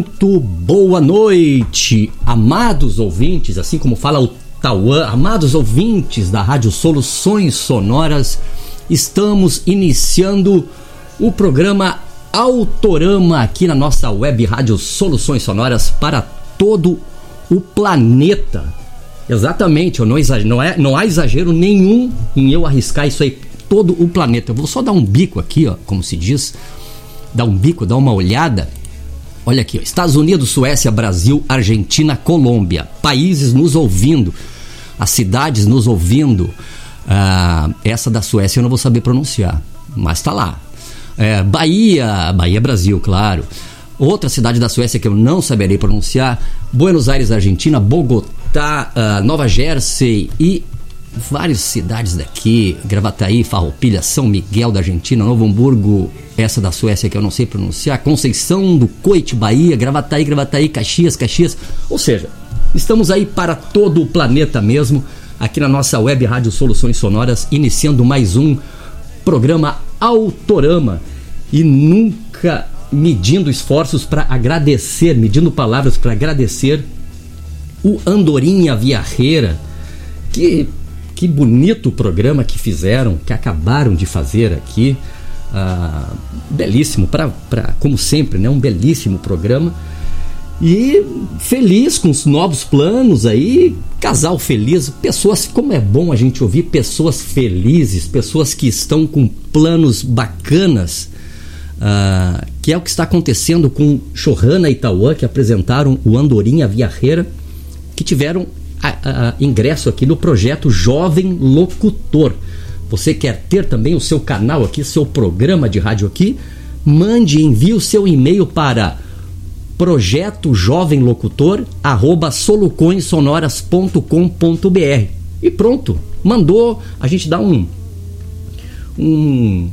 Muito boa noite, amados ouvintes, assim como fala o Tauã, amados ouvintes da Rádio Soluções Sonoras, estamos iniciando o programa Autorama aqui na nossa web Rádio Soluções Sonoras para todo o planeta. Exatamente, não, exagero, não, é, não há exagero nenhum em eu arriscar isso aí, todo o planeta. Eu vou só dar um bico aqui, ó, como se diz, dar um bico, dar uma olhada. Olha aqui, Estados Unidos, Suécia, Brasil, Argentina, Colômbia, países nos ouvindo, as cidades nos ouvindo. Ah, essa da Suécia eu não vou saber pronunciar, mas tá lá. É, Bahia, Bahia, Brasil, claro. Outra cidade da Suécia que eu não saberei pronunciar, Buenos Aires, Argentina, Bogotá, ah, Nova Jersey e várias cidades daqui, Gravataí, Farroupilha, São Miguel da Argentina, Novo Hamburgo, essa da Suécia que eu não sei pronunciar, Conceição do Coite, Bahia, Gravataí, Gravataí, Caxias, Caxias. Ou seja, estamos aí para todo o planeta mesmo, aqui na nossa web Rádio Soluções Sonoras, iniciando mais um programa Autorama e nunca medindo esforços para agradecer, medindo palavras para agradecer o Andorinha Viarreira, que que bonito programa que fizeram, que acabaram de fazer aqui. Ah, belíssimo, pra, pra, como sempre, né? um belíssimo programa. E feliz com os novos planos aí, casal feliz, pessoas, como é bom a gente ouvir pessoas felizes, pessoas que estão com planos bacanas, ah, que é o que está acontecendo com Chorrana e Tauã, que apresentaram o Andorinha Viarreira, que tiveram a, a, ingresso aqui no projeto Jovem Locutor. Você quer ter também o seu canal aqui, seu programa de rádio aqui? Mande, envie o seu e-mail para projeto jovem locutor arroba solucoinsonoras.com.br e pronto, mandou, a gente dá um, um,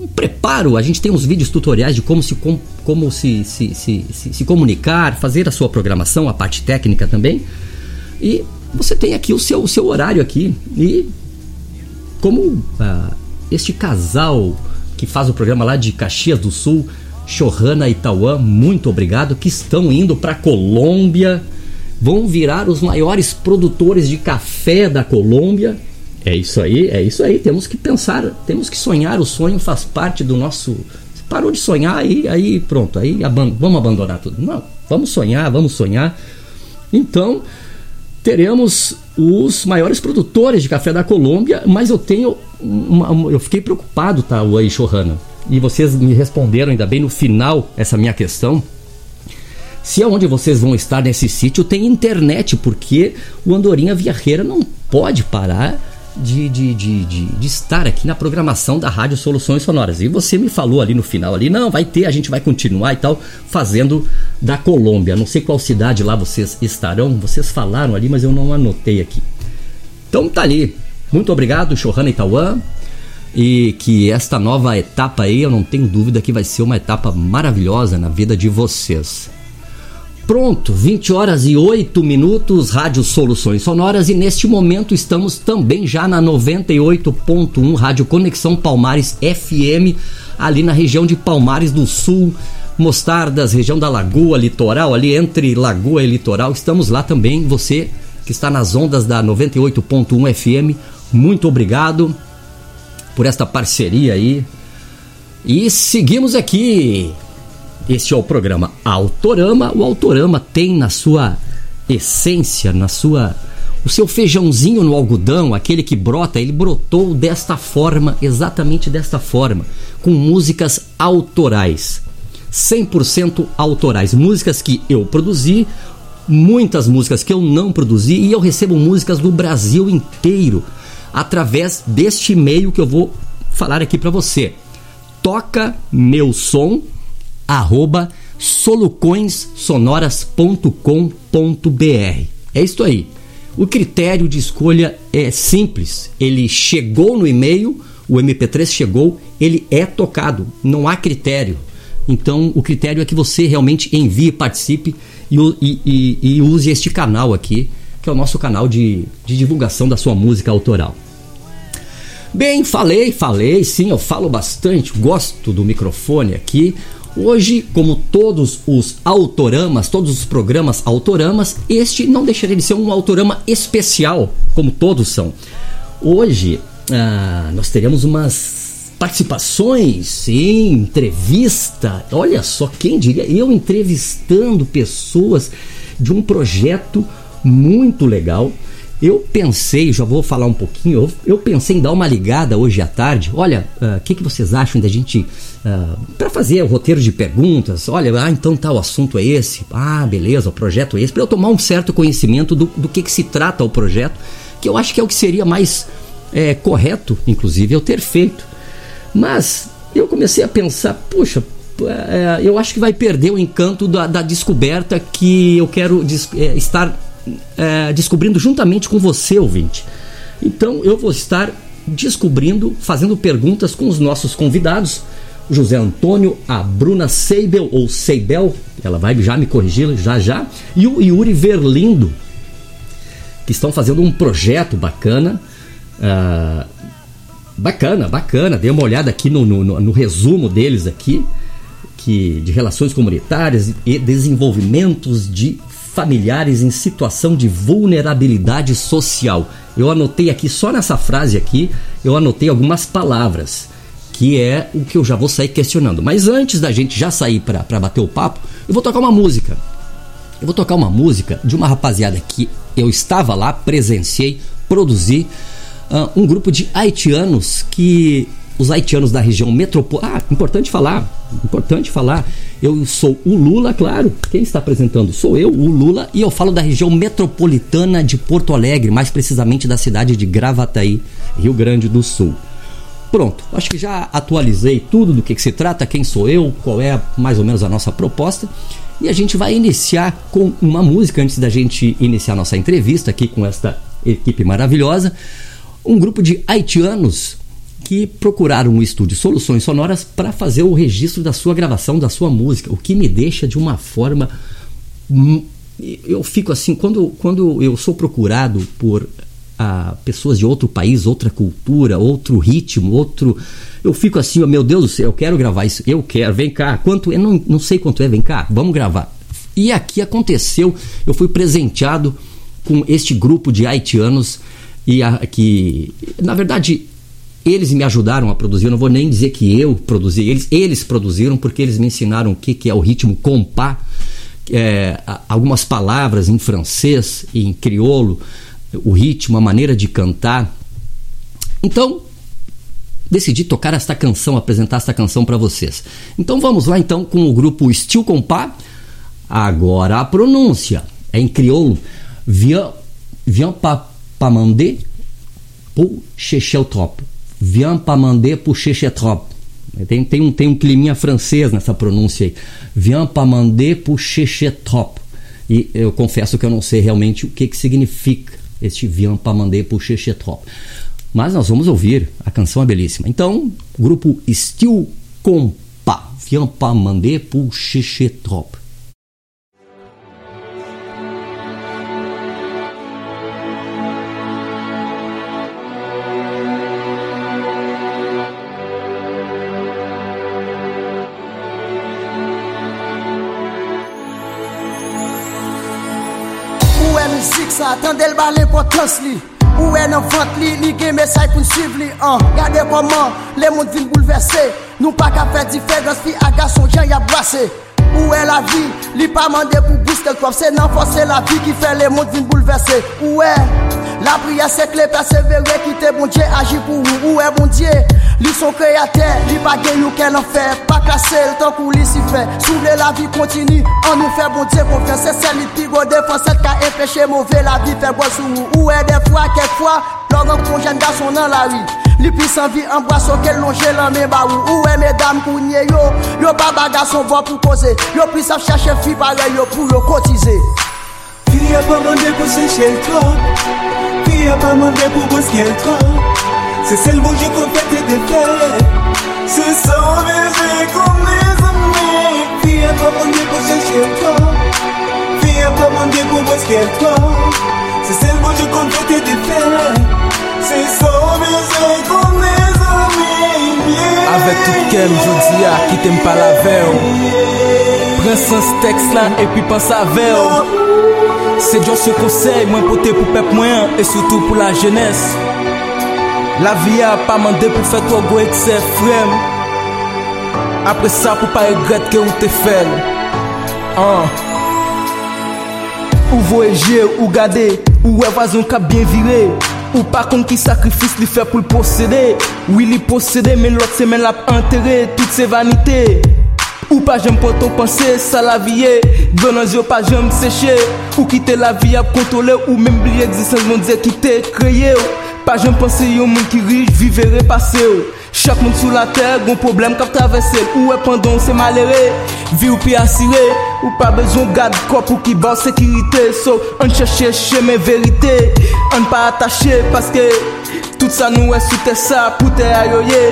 um preparo, a gente tem uns vídeos tutoriais de como se como se, se, se, se, se comunicar, fazer a sua programação, a parte técnica também. E você tem aqui o seu, o seu horário aqui. E como ah, este casal que faz o programa lá de Caxias do Sul, Chorrana e Tauã, muito obrigado, que estão indo para Colômbia, vão virar os maiores produtores de café da Colômbia. É isso aí, é isso aí. Temos que pensar, temos que sonhar. O sonho faz parte do nosso. Você parou de sonhar aí, aí pronto, aí aban vamos abandonar tudo. Não, vamos sonhar, vamos sonhar. Então, teremos os maiores produtores de café da Colômbia, mas eu tenho uma, eu fiquei preocupado, tá, o Chorrana, e vocês me responderam ainda bem no final essa minha questão. Se aonde vocês vão estar nesse sítio tem internet, porque o Andorinha Viarreira não pode parar de, de, de, de, de estar aqui na programação da Rádio Soluções Sonoras. E você me falou ali no final ali, não, vai ter, a gente vai continuar e tal, fazendo da Colômbia. Não sei qual cidade lá vocês estarão, vocês falaram ali, mas eu não anotei aqui. Então tá ali. Muito obrigado, Chorrana e Tauã. E que esta nova etapa aí, eu não tenho dúvida que vai ser uma etapa maravilhosa na vida de vocês. Pronto, 20 horas e 8 minutos, Rádio Soluções Sonoras e neste momento estamos também já na 98.1 Rádio Conexão Palmares FM, ali na região de Palmares do Sul, Mostardas, região da Lagoa, litoral, ali entre Lagoa e Litoral. Estamos lá também, você que está nas ondas da 98.1 FM, muito obrigado. por esta parceria aí. E seguimos aqui. Este é o programa Autorama. O Autorama tem na sua essência, na sua o seu feijãozinho no algodão, aquele que brota, ele brotou desta forma, exatamente desta forma, com músicas autorais. 100% autorais, músicas que eu produzi, muitas músicas que eu não produzi e eu recebo músicas do Brasil inteiro através deste e-mail que eu vou falar aqui para você. Toca meu som arroba solucoenssonoras.com.br. É isso aí. O critério de escolha é simples. Ele chegou no e-mail, o MP3 chegou, ele é tocado. Não há critério. Então, o critério é que você realmente envie, participe e, e, e, e use este canal aqui, que é o nosso canal de, de divulgação da sua música autoral. Bem, falei, falei, sim, eu falo bastante, gosto do microfone aqui. Hoje, como todos os autoramas, todos os programas autoramas, este não deixaria de ser um autorama especial, como todos são. Hoje, ah, nós teremos umas participações, sim, entrevista. Olha só, quem diria? Eu entrevistando pessoas de um projeto muito legal eu pensei, já vou falar um pouquinho, eu, pensei em dar uma ligada hoje à tarde. Olha, o uh, que, que vocês acham da gente. Uh, para fazer o roteiro de perguntas? Olha, ah, então tá, o assunto é esse. Ah, beleza, o projeto é esse. Para eu tomar um certo conhecimento do, do que, que se trata o projeto, que eu acho que é o que seria mais é, correto, inclusive, eu ter feito. Mas eu comecei a pensar, puxa, é, eu acho que vai perder o encanto da, da descoberta que eu quero é, estar é, descobrindo juntamente com você, ouvinte. Então eu vou estar descobrindo, fazendo perguntas com os nossos convidados, o José Antônio, a Bruna Seibel, ou Seibel, ela vai já me corrigir já já, e o Yuri Verlindo, que estão fazendo um projeto bacana. Uh, bacana, bacana. Dê uma olhada aqui no, no, no resumo deles aqui, que de relações comunitárias e desenvolvimentos de familiares em situação de vulnerabilidade social. Eu anotei aqui, só nessa frase aqui, eu anotei algumas palavras, que é o que eu já vou sair questionando. Mas antes da gente já sair para bater o papo, eu vou tocar uma música. Eu vou tocar uma música de uma rapaziada que eu estava lá, presenciei, produzi, uh, um grupo de haitianos que os haitianos da região metropolitana. Ah, importante falar, importante falar. Eu sou o Lula, claro. Quem está apresentando? Sou eu, o Lula, e eu falo da região metropolitana de Porto Alegre, mais precisamente da cidade de Gravataí, Rio Grande do Sul. Pronto, acho que já atualizei tudo do que, que se trata, quem sou eu, qual é mais ou menos a nossa proposta. E a gente vai iniciar com uma música antes da gente iniciar nossa entrevista aqui com esta equipe maravilhosa. Um grupo de haitianos que procuraram um estúdio Soluções Sonoras para fazer o registro da sua gravação, da sua música, o que me deixa de uma forma. Eu fico assim, quando, quando eu sou procurado por ah, pessoas de outro país, outra cultura, outro ritmo, outro. Eu fico assim, oh, meu Deus do céu, eu quero gravar isso, eu quero, vem cá, quanto é? Não, não sei quanto é, vem cá, vamos gravar. E aqui aconteceu, eu fui presenteado com este grupo de haitianos e a, que, na verdade, eles me ajudaram a produzir, eu não vou nem dizer que eu produzi, eles, eles produziram porque eles me ensinaram o que, que é o ritmo compá, é, algumas palavras em francês e em crioulo, o ritmo, a maneira de cantar. Então, decidi tocar esta canção, apresentar esta canção para vocês. Então vamos lá então com o grupo Steel Compá. Agora a pronúncia é em crioulo. Viens, viens pas, pas mandé pour o trop. Viens pas mandé pour Chechetrop. Tem, tem, um, tem um climinha francês nessa pronúncia aí. Viens pas mandé pour Chechetrop. E eu confesso que eu não sei realmente o que, que significa este Viens pas mandé pour Chechetrop. Mas nós vamos ouvir, a canção é belíssima. Então, grupo Steel Compa. Viens pas mandé Tande l ba l'importans li Ou e nan vant li, li gen mesay pou n'suiv li an Gade koman, le moun vin bouleverse Nou pa ka fet diferans fi aga son jan ya brase Ou e la vi, li pa mande pou booster trop Se nan fose la vi ki fe le moun vin bouleverse Ou e, la prière c'est que les persévérer qui te bon Dieu agit pour vous. Où est bon Dieu? Lui son créateur, lui pas gagné aucun enfer. Pas cassé le temps qu'on lui s'y fait. Soulever la vie continue, on nous fait bon Dieu confiance. C'est celle qui go défense, qui a empêché mauvais la vie fait boire sous. Où est des fois, quelquefois, l'homme qu'on jeune garçon dans la rue. Li pis anvi an braso ke lonje lan men ba ou Ou e medam kounye yo? Yo ba baga son va pou koze Yo pis ap chache fi pare yo pou yo kotize Fi a pa mande pou se chel trop Fi a pa mande pou boske el trop Se sel bonje kon fete de fe Se san veze kon me zame Fi a pa mande pou se chel trop Fi a pa mande pou boske el trop Se sel bonje kon fete de fe Se son mese kon me zami Avek tout kem jodi a ki tem pa la vew Pren sens teks la epi pan sa vew Se diyo se konsey mwen pote pou pep mwen E soutou pou la jenes La vi a pa mande pou fet wago ek se frem Apre sa pou pa regret ke ou te fel Ou voyeje ou gade Ou e vazon ka bien vire Ou pa kon ki sakrifis li fe pou l posede Ou li posede men lot se men la enterre Tout se vanite Ou pa jem poto panse, sa la vie Donan yo pa jem seche. Ou kite la vi ap kontole Ou men bli egzistans moun diye ki te kreye ou Pa jem panse yo moun ki rij vive repase ou Chak moun sou la ter, goun problem kap travese Ou e pandon se malere, vi ou pi asire. Ou pa bezon gade kop ou ki ban sekirite. So an cheshe cheme verite. An pa atache paske Tout sa nou e soute sa pou te ayoye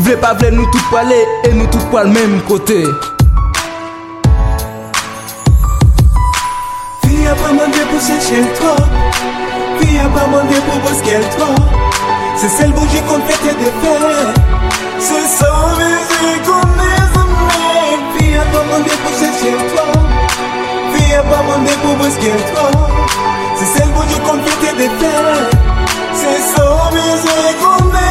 Vle pa vle nou tout po ale E nou tout po al menm kote mande pou boske el trop Se sel bonje kon fete de me zame Fi a pa mande pou se chen trop Fi a pa mande pou boske el trop Se sel bonje kon fete de fe Se san veze kon me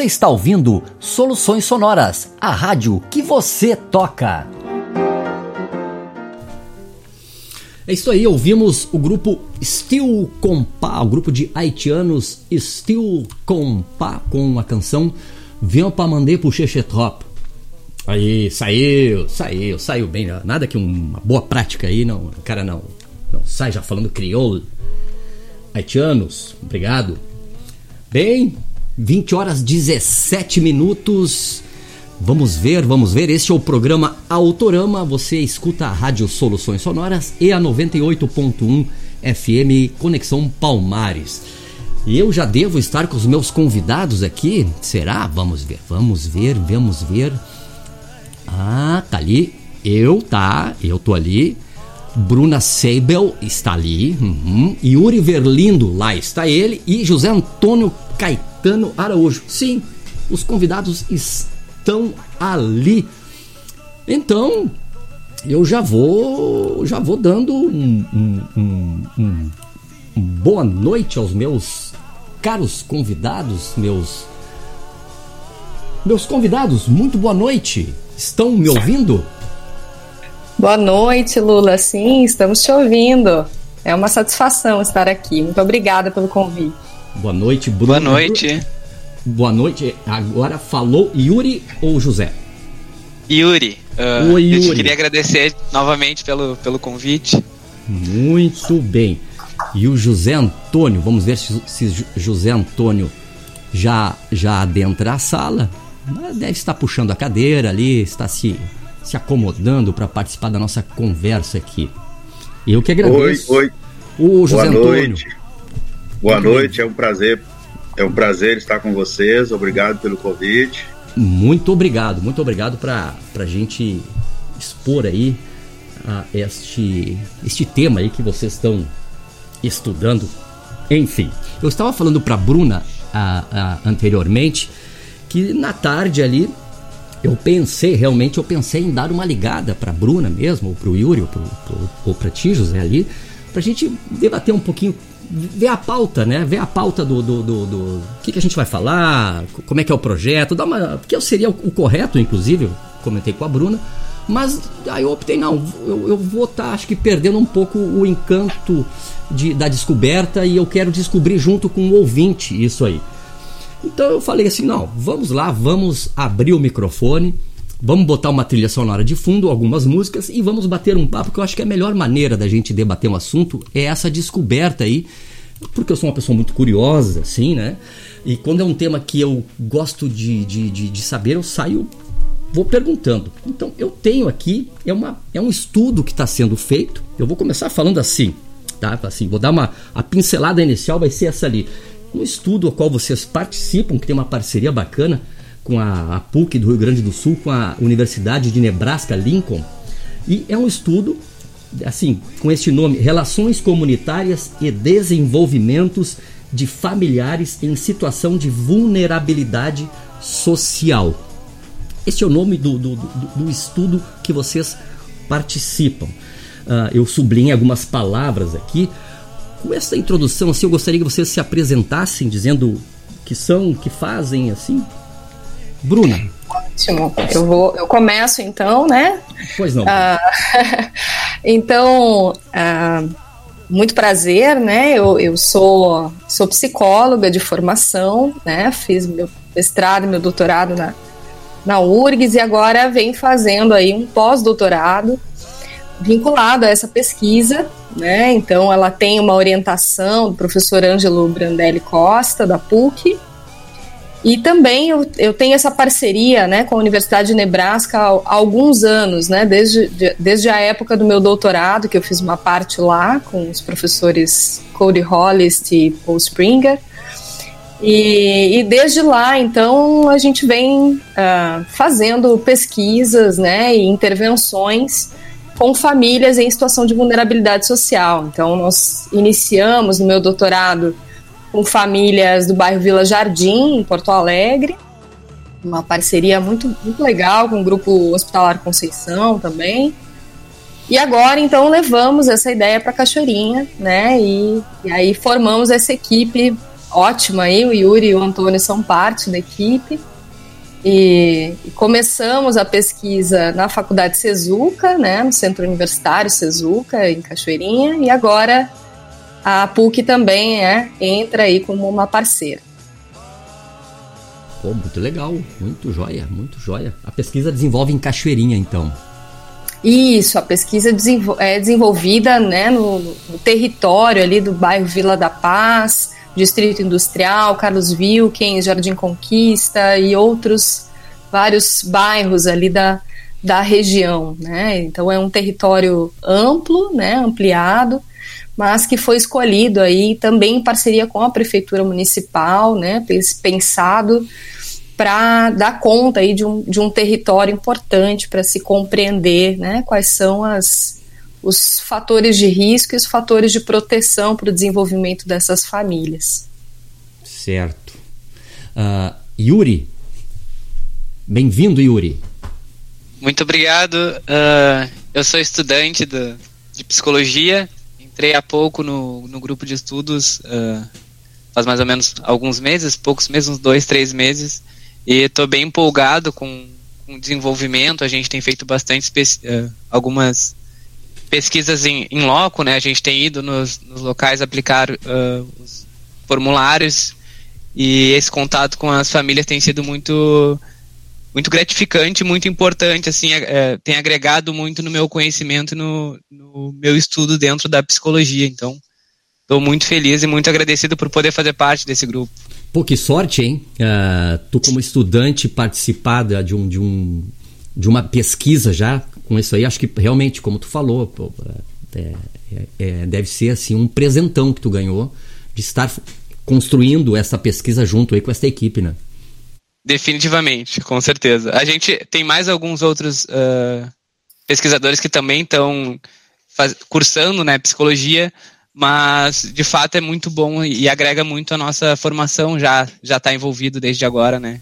Você está ouvindo Soluções Sonoras, a rádio que você toca. É isso aí, ouvimos o grupo Steel Compa, o grupo de haitianos Steel Compa com a canção Viens pa mandar pro Chechetrop. Aí, saiu, saiu, saiu bem. Nada que uma boa prática aí, não, cara não, não sai já falando crioulo. Haitianos, obrigado. Bem, 20 horas 17 minutos. Vamos ver, vamos ver. Este é o programa Autorama. Você escuta a Rádio Soluções Sonoras e a 98.1 FM Conexão Palmares. E eu já devo estar com os meus convidados aqui. Será? Vamos ver, vamos ver, vamos ver. Ah, tá ali. Eu, tá, eu tô ali. Bruna Seibel está ali. Uhum. Yuri Verlindo, lá está ele. E José Antônio Caetano Araújo. Sim, os convidados estão ali. Então, eu já vou, já vou dando um, um, um, um, um boa noite aos meus caros convidados, meus meus convidados. Muito boa noite. Estão me ouvindo? Boa noite, Lula. Sim, estamos te ouvindo. É uma satisfação estar aqui. Muito obrigada pelo convite. Boa noite, Bruno. Boa noite. Boa noite. Agora falou Yuri ou José? Yuri. Uh, Oi, Eu Yuri. queria agradecer novamente pelo, pelo convite. Muito bem. E o José Antônio, vamos ver se, se José Antônio já já adentra a sala. Mas Deve estar puxando a cadeira ali, está se, se acomodando para participar da nossa conversa aqui. Eu que Oi, agradeço. oi. O José Boa Antônio. noite. Boa noite, é um prazer É um prazer estar com vocês. Obrigado pelo convite. Muito obrigado, muito obrigado para a gente expor aí a este, este tema aí que vocês estão estudando. Enfim, eu estava falando para Bruna a, a, anteriormente que na tarde ali eu pensei, realmente eu pensei em dar uma ligada para Bruna mesmo, ou para o Yuri, ou para ti, José ali, para a gente debater um pouquinho ver a pauta, né? Ver a pauta do, do, do, do que, que a gente vai falar, como é que é o projeto, dar uma, que seria o, o correto, inclusive, comentei com a Bruna, mas aí eu optei, não, eu, eu vou estar, tá, acho que perdendo um pouco o encanto de, da descoberta e eu quero descobrir junto com o ouvinte isso aí. Então eu falei assim, não, vamos lá, vamos abrir o microfone, vamos botar uma trilha sonora de fundo, algumas músicas e vamos bater um papo, que eu acho que a melhor maneira da gente debater um assunto é essa descoberta aí, porque eu sou uma pessoa muito curiosa, assim, né? E quando é um tema que eu gosto de, de, de, de saber, eu saio, vou perguntando. Então eu tenho aqui, é, uma, é um estudo que está sendo feito, eu vou começar falando assim, tá? Assim, vou dar uma, a pincelada inicial, vai ser essa ali. Um estudo ao qual vocês participam, que tem uma parceria bacana, com a, a PUC do Rio Grande do Sul, com a Universidade de Nebraska Lincoln. E é um estudo, assim, com este nome: Relações Comunitárias e Desenvolvimentos de Familiares em Situação de Vulnerabilidade Social. Este é o nome do, do, do, do estudo que vocês participam. Uh, eu sublinhei algumas palavras aqui. Com essa introdução, assim, eu gostaria que vocês se apresentassem dizendo que são, que fazem, assim, Bruna. Ótimo. Eu vou, eu começo então, né? Pois não. Ah, então, ah, muito prazer, né? Eu, eu sou, sou psicóloga de formação, né? Fiz meu mestrado meu doutorado na, na URGS e agora venho fazendo aí um pós-doutorado vinculado a essa pesquisa, né? Então, ela tem uma orientação do professor Ângelo Brandelli Costa, da PUC, e também eu, eu tenho essa parceria né, com a Universidade de Nebraska há, alguns anos, né, desde, de, desde a época do meu doutorado, que eu fiz uma parte lá com os professores Cody Hollis e Paul Springer. E, e, desde lá, então, a gente vem uh, fazendo pesquisas né, e intervenções com famílias em situação de vulnerabilidade social. Então, nós iniciamos no meu doutorado com famílias do bairro Vila Jardim, em Porto Alegre. Uma parceria muito, muito legal com o grupo Hospitalar Conceição também. E agora, então, levamos essa ideia para Cachoeirinha, né? E, e, aí formamos essa equipe ótima aí, o Yuri e o Antônio são parte da equipe. E, e começamos a pesquisa na Faculdade Sezuca, né? No Centro Universitário Sezuca, em Cachoeirinha. E agora a PUC também é, entra aí como uma parceira. Pô, muito legal, muito joia, muito joia. A pesquisa desenvolve em Cachoeirinha, então. Isso, a pesquisa é desenvolvida né, no, no, território ali do bairro Vila da Paz, Distrito Industrial, Carlos Wilkens, Jardim Conquista e outros vários bairros ali da, da região, né? Então é um território amplo, né, ampliado, mas que foi escolhido aí também em parceria com a prefeitura municipal, né, pensado para dar conta aí de um, de um território importante para se compreender, né, quais são as, os fatores de risco e os fatores de proteção para o desenvolvimento dessas famílias. Certo. Uh, Yuri, bem-vindo, Yuri. Muito obrigado. Uh, eu sou estudante do, de psicologia entrei há pouco no, no grupo de estudos, uh, faz mais ou menos alguns meses, poucos meses, uns dois, três meses, e estou bem empolgado com, o desenvolvimento. A gente tem feito bastante uh, algumas pesquisas em, em loco, né? A gente tem ido nos, nos locais aplicar uh, os formulários e esse contato com as famílias tem sido muito muito gratificante, muito importante, assim, é, é, tem agregado muito no meu conhecimento no, no meu estudo dentro da psicologia. Então, estou muito feliz e muito agradecido por poder fazer parte desse grupo. Pô, que sorte, hein? Uh, tu como estudante participar de, um, de, um, de uma pesquisa já com isso aí, acho que realmente, como tu falou, pô, é, é, é, deve ser assim um presentão que tu ganhou de estar construindo essa pesquisa junto aí com essa equipe, né? Definitivamente, com certeza. A gente tem mais alguns outros uh, pesquisadores que também estão cursando né, psicologia, mas de fato é muito bom e, e agrega muito a nossa formação já já está envolvido desde agora, né?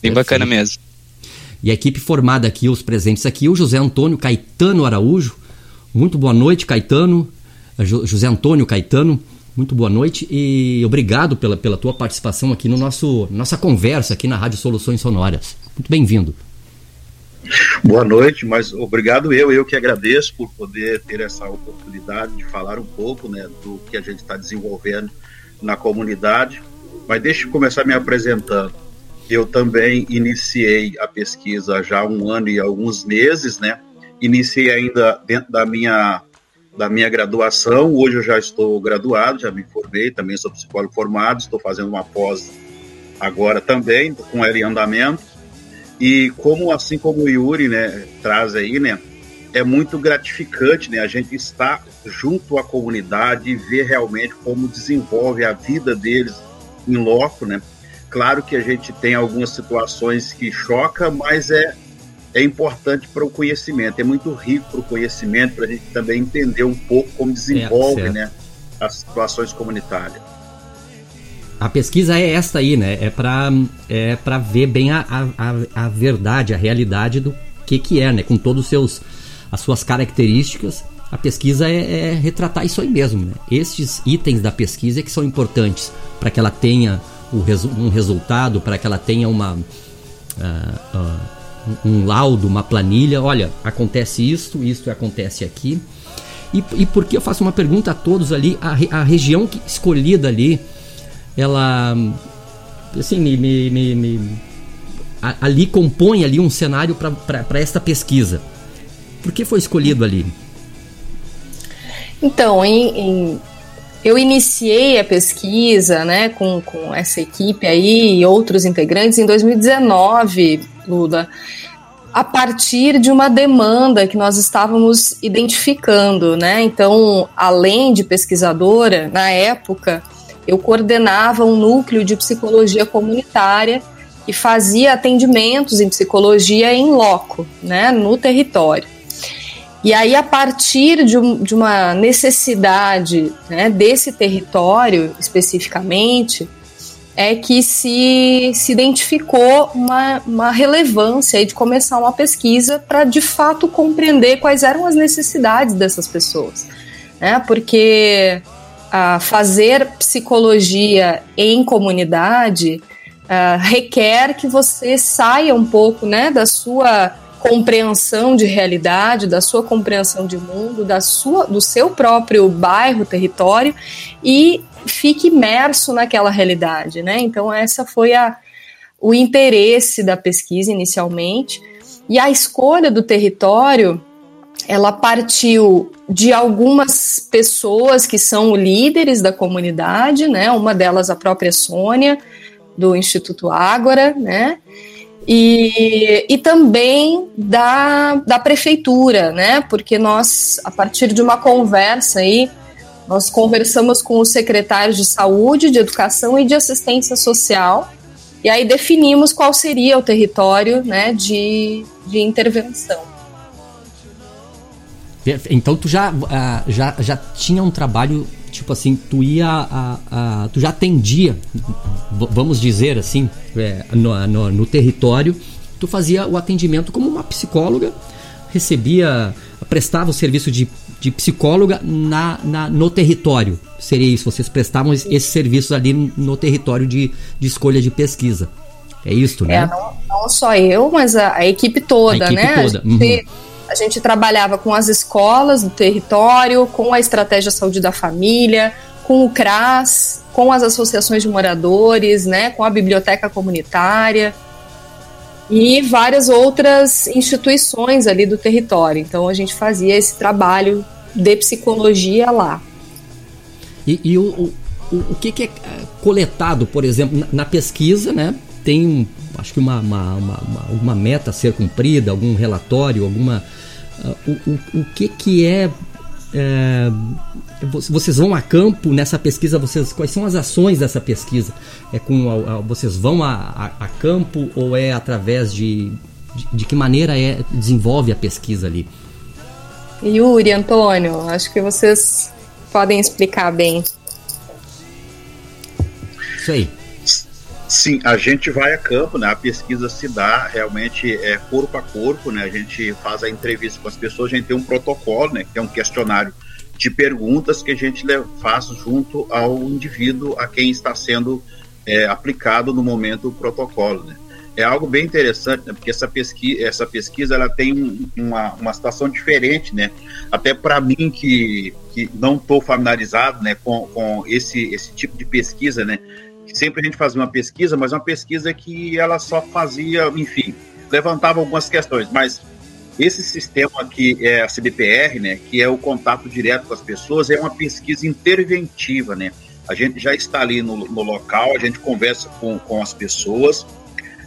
Bem Perfeito. bacana mesmo. E a equipe formada aqui, os presentes aqui, o José Antônio Caetano Araújo. Muito boa noite, Caetano. José Antônio Caetano, muito boa noite e obrigado pela, pela tua participação aqui no nosso nossa conversa aqui na Rádio Soluções Sonoras. Muito bem-vindo. Boa noite, mas obrigado eu, eu que agradeço por poder ter essa oportunidade de falar um pouco né, do que a gente está desenvolvendo na comunidade. Mas deixe eu começar me apresentando. Eu também iniciei a pesquisa já há um ano e alguns meses, né? Iniciei ainda dentro da minha da minha graduação. Hoje eu já estou graduado, já me formei, também sou psicólogo formado, estou fazendo uma pós agora também, com ela em andamento. E como assim como o Yuri, né, traz aí, né, é muito gratificante, né, a gente estar junto à comunidade e ver realmente como desenvolve a vida deles em loco, né? Claro que a gente tem algumas situações que choca, mas é é importante para o conhecimento, é muito rico para o conhecimento, para a gente também entender um pouco como desenvolve é, né, as situações comunitárias. A pesquisa é esta aí, né? É para é para ver bem a, a, a verdade, a realidade do que, que é, né? Com todos os seus as suas características. A pesquisa é, é retratar isso aí mesmo, né? Estes itens da pesquisa é que são importantes para que ela tenha um resultado, para que ela tenha uma uh, uh, um laudo, uma planilha, olha, acontece isto, isto acontece aqui. E, e porque eu faço uma pergunta a todos ali, a, a região que, escolhida ali, ela assim, me, me, me, me a, ali compõe ali um cenário para esta pesquisa. Por que foi escolhido ali? Então, em, em, eu iniciei a pesquisa né, com, com essa equipe aí e outros integrantes em 2019, Lula, a partir de uma demanda que nós estávamos identificando, né? Então, além de pesquisadora, na época, eu coordenava um núcleo de psicologia comunitária que fazia atendimentos em psicologia em loco, né, no território. E aí, a partir de, um, de uma necessidade né, desse território especificamente, é que se, se identificou uma, uma relevância de começar uma pesquisa para de fato compreender quais eram as necessidades dessas pessoas. Né? Porque a fazer psicologia em comunidade uh, requer que você saia um pouco né, da sua compreensão de realidade, da sua compreensão de mundo, da sua, do seu próprio bairro, território e fique imerso naquela realidade, né? Então essa foi a, o interesse da pesquisa inicialmente e a escolha do território ela partiu de algumas pessoas que são líderes da comunidade, né? Uma delas a própria Sônia do Instituto Ágora, né? E, e também da, da prefeitura, né? Porque nós, a partir de uma conversa aí, nós conversamos com os secretários de saúde, de educação e de assistência social, e aí definimos qual seria o território né, de, de intervenção. Então tu já, uh, já, já tinha um trabalho, tipo assim, tu ia, uh, uh, tu já atendia, vamos dizer assim, é, no, no, no território, tu fazia o atendimento como uma psicóloga, recebia, prestava o serviço de de psicóloga na, na, no território. Seria isso, vocês prestavam esses serviços ali no território de, de escolha de pesquisa. É isso, né? É, não, não só eu, mas a, a equipe toda, a equipe né? Toda. Uhum. A gente trabalhava com as escolas do território, com a estratégia saúde da família, com o CRAS, com as associações de moradores, né? Com a biblioteca comunitária e várias outras instituições ali do território. Então a gente fazia esse trabalho de psicologia lá. E, e o, o, o que, que, é coletado, por exemplo, na, na pesquisa, né? Tem, acho que uma, uma, uma, uma, meta a ser cumprida, algum relatório, alguma. O, o, o que, que é, é vocês vão a campo nessa pesquisa? Vocês quais são as ações dessa pesquisa? É com a, a, vocês vão a, a, a, campo ou é através de, de, de que maneira é desenvolve a pesquisa ali? Yuri, Antônio, acho que vocês podem explicar bem. Isso aí. Sim, a gente vai a campo, né? A pesquisa se dá realmente é corpo a corpo, né? A gente faz a entrevista com as pessoas, a gente tem um protocolo, né? Que é um questionário de perguntas que a gente faz junto ao indivíduo a quem está sendo é, aplicado no momento o protocolo, né? É algo bem interessante, né? Porque essa pesquisa, essa pesquisa ela tem uma, uma situação diferente, né? Até para mim que, que não estou familiarizado, né, com, com esse, esse tipo de pesquisa, né? Sempre a gente fazia uma pesquisa, mas uma pesquisa que ela só fazia, enfim, levantava algumas questões, mas esse sistema que é a CBPR, né, que é o contato direto com as pessoas, é uma pesquisa interventiva, né? A gente já está ali no, no local, a gente conversa com, com as pessoas,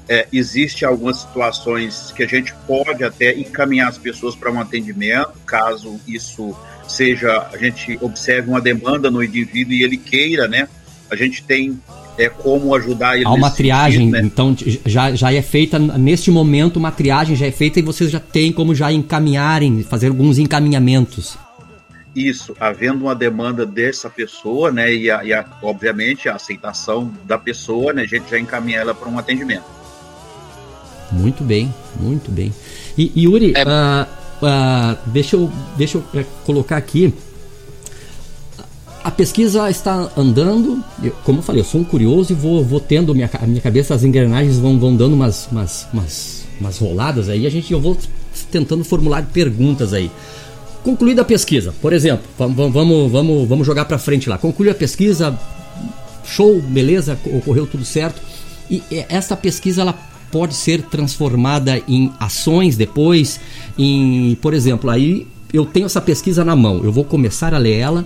é, existe algumas situações que a gente pode até encaminhar as pessoas para um atendimento, caso isso seja, a gente observe uma demanda no indivíduo e ele queira, né? A gente tem é, como ajudar ele. Há uma triagem, sentido, né? então já, já é feita, neste momento, uma triagem já é feita e vocês já têm como já encaminharem, fazer alguns encaminhamentos. Isso, havendo uma demanda dessa pessoa, né, e, a, e a, obviamente a aceitação da pessoa, né, a gente já encaminha ela para um atendimento. Muito bem, muito bem. E, Yuri, é... uh, uh, deixa eu, deixa eu uh, colocar aqui a pesquisa está andando, eu, como eu falei, eu sou um curioso e vou, vou tendo minha, a minha cabeça, as engrenagens vão, vão dando umas, umas, umas, umas roladas aí, a gente eu vou tentando formular perguntas aí. Concluída a pesquisa, por exemplo, vamos, vamos, vamos, vamos jogar para frente lá. Concluiu a pesquisa, show, beleza, ocorreu tudo certo. E essa pesquisa ela pode ser transformada em ações depois, em, por exemplo, aí eu tenho essa pesquisa na mão, eu vou começar a ler ela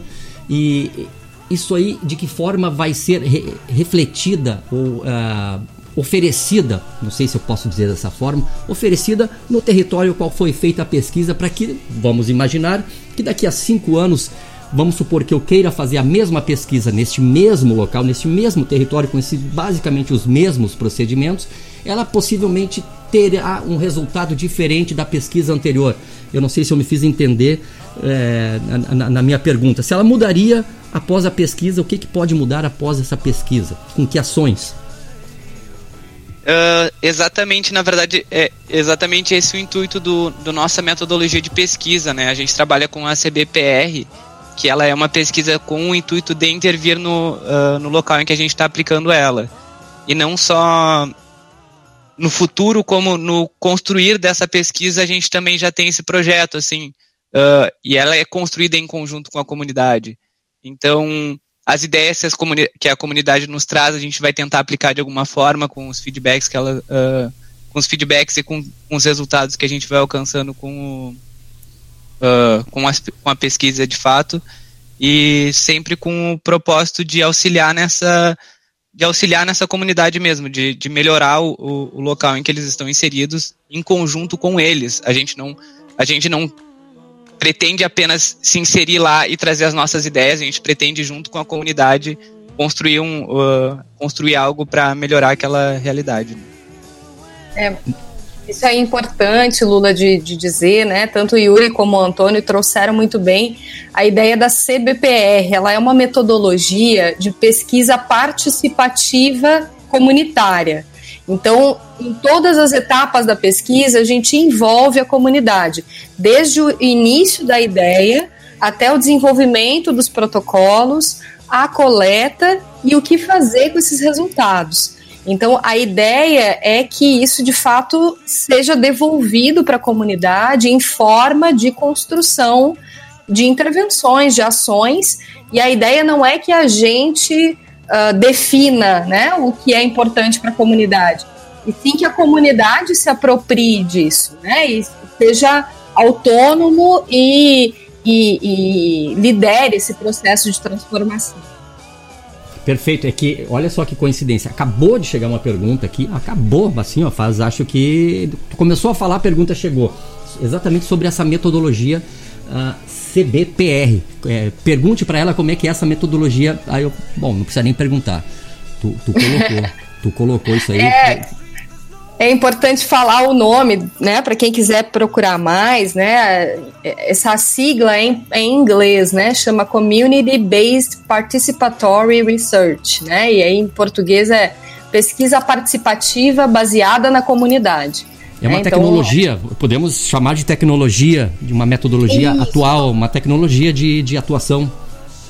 e isso aí, de que forma vai ser re refletida ou uh, oferecida, não sei se eu posso dizer dessa forma, oferecida no território qual foi feita a pesquisa, para que, vamos imaginar, que daqui a cinco anos, vamos supor que eu queira fazer a mesma pesquisa neste mesmo local, neste mesmo território, com esse, basicamente os mesmos procedimentos, ela possivelmente terá um resultado diferente da pesquisa anterior. Eu não sei se eu me fiz entender é, na, na, minha pergunta. Se ela mudaria após a pesquisa, o que, que pode mudar após essa pesquisa? Com que ações? Uh, exatamente, na verdade, é exatamente esse o intuito do, do nossa metodologia de pesquisa, né? A gente trabalha com a CBPR, que ela é uma pesquisa com o intuito de intervir no, uh, no local em que a gente está aplicando ela. E não só no futuro, como no construir dessa pesquisa, a gente também já tem esse projeto, assim, uh, e ela é construída em conjunto com a comunidade. Então, as ideias que a comunidade nos traz, a gente vai tentar aplicar de alguma forma com os feedbacks que ela, uh, com os feedbacks e com, com, os resultados que a gente vai alcançando com, o, uh, com, a, com a pesquisa de fato, e sempre com o propósito de auxiliar nessa de auxiliar nessa comunidade mesmo, de, de melhorar o, o, local em que eles estão inseridos em conjunto com eles. A gente não a gente não pretende apenas se inserir lá e trazer as nossas ideias, a gente pretende, junto com a comunidade, construir, um, uh, construir algo para melhorar aquela realidade. É, isso é importante, Lula, de, de dizer, né? Tanto o Yuri como o Antônio trouxeram muito bem a ideia da CBPR. Ela é uma metodologia de pesquisa participativa comunitária. Então, em todas as etapas da pesquisa, a gente envolve a comunidade, desde o início da ideia até o desenvolvimento dos protocolos, a coleta e o que fazer com esses resultados. Então, a ideia é que isso de fato seja devolvido para a comunidade em forma de construção de intervenções, de ações, e a ideia não é que a gente uh, defina né, o que é importante para a comunidade, e sim que a comunidade se aproprie disso, né, e seja autônomo e, e, e lidere esse processo de transformação. Perfeito, é que olha só que coincidência. Acabou de chegar uma pergunta aqui, acabou assim, ó, faz acho que tu começou a falar, a pergunta chegou. Exatamente sobre essa metodologia uh, CBPR. É, pergunte para ela como é que é essa metodologia. Aí eu, bom, não precisa nem perguntar. Tu, tu colocou, tu colocou isso aí. É, é importante falar o nome, né, para quem quiser procurar mais, né? Essa sigla é em, é em inglês, né? Chama Community Based Participatory Research, né? E aí em português é pesquisa participativa baseada na comunidade. É uma? Então, tecnologia, podemos chamar de tecnologia, de uma metodologia Isso. atual, uma tecnologia de, de atuação.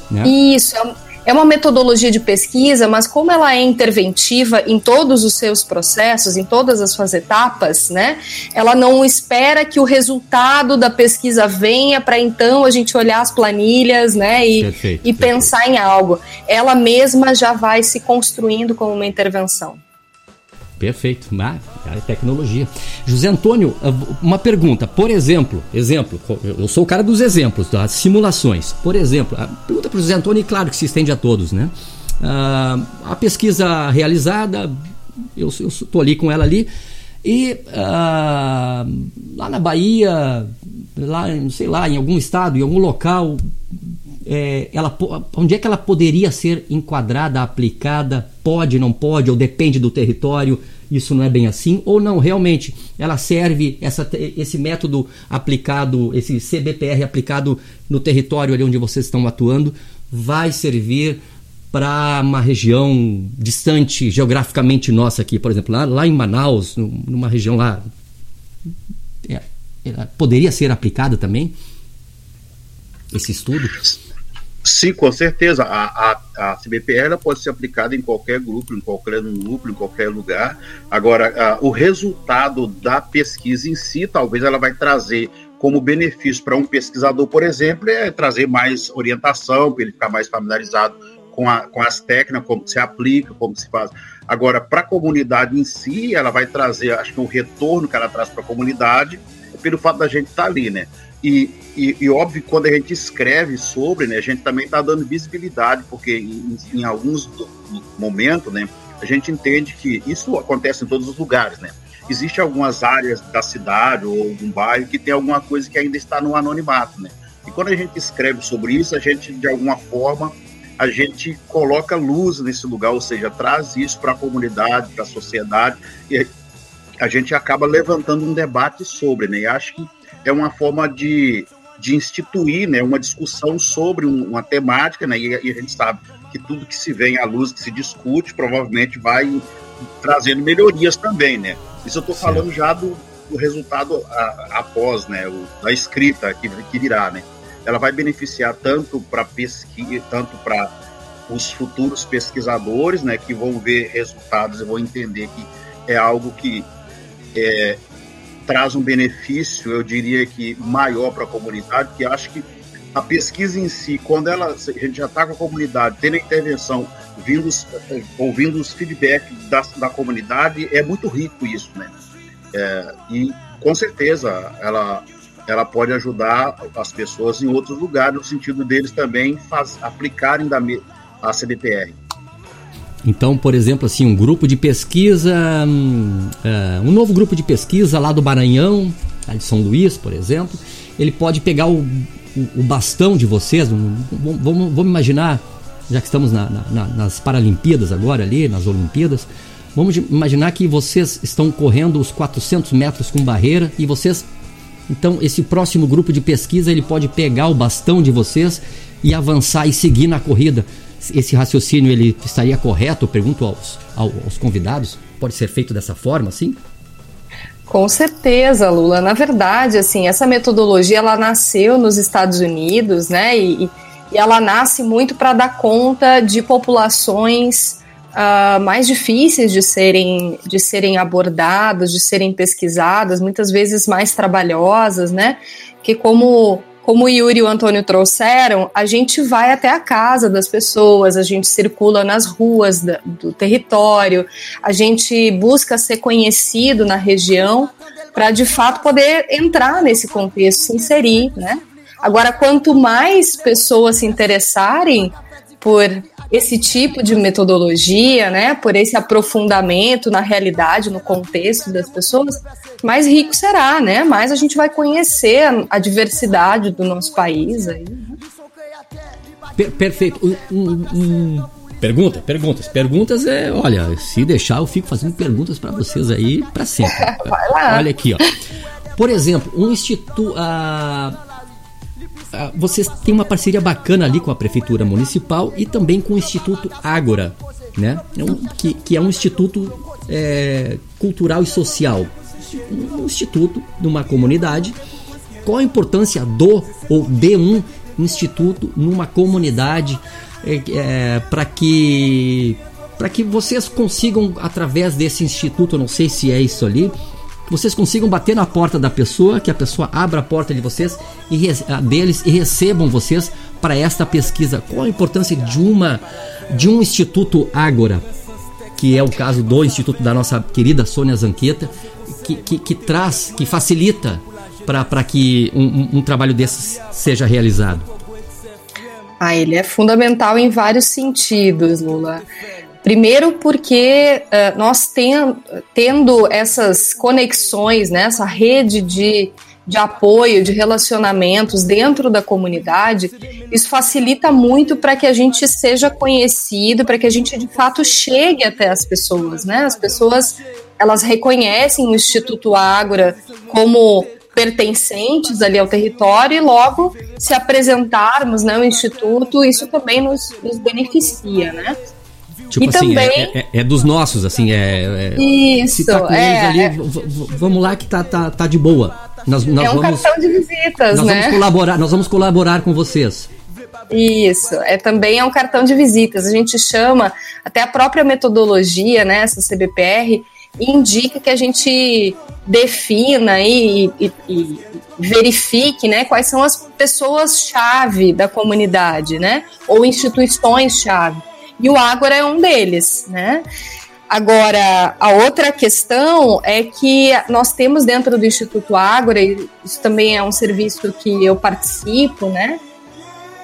Né? Isso, é é uma metodologia de pesquisa, mas como ela é interventiva em todos os seus processos, em todas as suas etapas, né? Ela não espera que o resultado da pesquisa venha para então a gente olhar as planilhas, né? E, Perfeito, e perfeito. pensar em algo. Ela mesma já vai se construindo como uma intervenção. Perfeito, ah, é tecnologia. José Antônio, ah, uma pergunta. Por exemplo, exemplo, eu sou o cara dos exemplos, das simulações. Por exemplo, a pergunta para o José Antônio, e claro que se estende a todos, né? Ah, a pesquisa realizada, eu estou ali com ela ali, e ah, lá na Bahia, lá, sei lá, em algum estado, em algum local, é, ela, onde é que ela poderia ser enquadrada, aplicada? Pode, não pode, ou depende do território? Isso não é bem assim? Ou não, realmente, ela serve, essa, esse método aplicado, esse CBPR aplicado no território ali onde vocês estão atuando, vai servir para uma região distante geograficamente nossa aqui, por exemplo, lá, lá em Manaus, num- numa região lá. é, poderia ser aplicada também? Esse estudo? Sim, com certeza. A, a, a CBPR pode ser aplicada em qualquer grupo, em qualquer núcleo, em qualquer lugar. Agora, a- o resultado da pesquisa em si, talvez ela vai trazer como benefício para um pesquisador, por exemplo, é trazer mais orientação, para ele ficar mais familiarizado com, a, com as técnicas, como se aplica, como se faz. Agora, para a comunidade em si, ela vai trazer, acho que o retorno que ela traz para a comunidade, é pelo fato da gente estar ali, né? E, e, e óbvio, quando a gente escreve sobre, né, a gente também está dando visibilidade, porque em, em alguns momentos, né, a gente entende que isso acontece em todos os lugares, né? Existem algumas áreas da cidade ou algum bairro que tem alguma coisa que ainda está no anonimato, né? E quando a gente escreve sobre isso, a gente, de alguma forma, a gente coloca luz nesse lugar, ou seja, traz isso para a comunidade, para a sociedade, e a gente acaba levantando um debate sobre, né? E acho que é uma forma de, de instituir, né, uma discussão sobre um- uma temática, né? E, e a gente sabe que tudo que se vem à luz, que se discute, provavelmente vai trazendo melhorias também, né? Isso eu estou falando já do, do resultado a- após, né, o, da escrita que, que virá, né? Ela vai beneficiar tanto para pesquisa, tanto para os futuros pesquisadores, né, que vão ver resultados e vão entender que é algo que é, traz um benefício, eu diria que maior para a comunidade, que acho que a pesquisa em si, quando ela, a gente já está com a comunidade, tendo a intervenção, os- eh, ouvindo os feedbacks da, da comunidade, é muito rico isso, né? É, e com certeza ela, ela pode ajudar as pessoas em outros lugares, no sentido deles também faz, aplicarem da, a CBPR. Então, por exemplo, assim, um grupo de pesquisa, hum, é, um novo grupo de pesquisa lá do Maranhão, de São Luís, por exemplo, ele pode pegar o, o- o bastão de vocês, vamos, vamos- vamos imaginar, já que estamos na- na- na- nas Paralimpíadas agora ali, nas Olimpíadas, vamos imaginar que vocês estão correndo os 400 metros com barreira e vocês, então esse próximo grupo de pesquisa ele pode pegar o bastão de vocês e avançar e seguir na corrida. Esse raciocínio ele estaria correto? Eu pergunto aos, ao- aos convidados. Pode ser feito dessa forma, assim? Com certeza, Lula. Na verdade, assim, essa metodologia ela nasceu nos Estados Unidos, né? E, e- ela nasce muito para dar conta de populações ah, mais difíceis de serem, de serem abordadas, de serem pesquisadas, muitas vezes mais trabalhosas, né? Que como como o Yuri e o Antônio trouxeram, a gente vai até a casa das pessoas, a gente circula nas ruas da- do território, a gente busca ser conhecido na região para de fato poder entrar nesse contexto, se inserir, né? Agora, quanto mais pessoas se interessarem por esse tipo de metodologia, né, por esse aprofundamento na realidade, no contexto das pessoas, mais rico será, né? Mais a gente vai conhecer a, a diversidade do nosso país aí. Per perfeito. Um, um, um... Pergunta, perguntas. Perguntas é, olha, se deixar eu fico fazendo perguntas para vocês aí para sempre. Vai lá. Olha aqui, ó. Por exemplo, um instituto. Ah, vocês têm uma parceria bacana ali com a Prefeitura Municipal e também com o Instituto Ágora, né? É que, que é um instituto é, cultural e social. Um instituto de uma comunidade. Qual a importância do ou de um instituto numa comunidade para que para que vocês consigam através desse instituto, não sei se é isso ali, vocês consigam bater na porta da pessoa, que a pessoa abra a porta de vocês e re- a deles e recebam vocês para esta pesquisa. Qual a importância de uma de um instituto Ágora, que é o caso do instituto da nossa querida Sônia Zanqueta, que, que, que traz, que facilita para que um- um trabalho desses seja realizado. Ah, ele é fundamental em vários sentidos, Lula. Primeiro porque eh, nós ten- tendo essas conexões, né, essa rede de, de apoio, de relacionamentos dentro da comunidade, isso facilita muito para que a gente seja conhecido, para que a gente de fato chegue até as pessoas, né? As pessoas elas reconhecem o Instituto Ágora como pertencentes ali ao território e logo se apresentarmos né, o instituto, isso também nos, nos beneficia, né? Tipo E assim, é- também- é, é dos nossos, assim, é. é- Isso, tá é, eles ali, é. vamos lá que tá, tá, tá de boa. Nós, nós é um vamos, cartão de visitas, nós né? vamos colaborar, nós vamos colaborar com vocês. Isso, é também é um cartão de visitas. A gente chama, até a própria metodologia, né, essa CBPR, indica que a gente defina e, e- e verifique né, quais são as pessoas-chave da comunidade, né? Ou instituições-chave. E o Ágora é um deles, né? Agora, a outra questão é que nós temos dentro do Instituto Ágora, e isso também é um serviço que eu participo, né?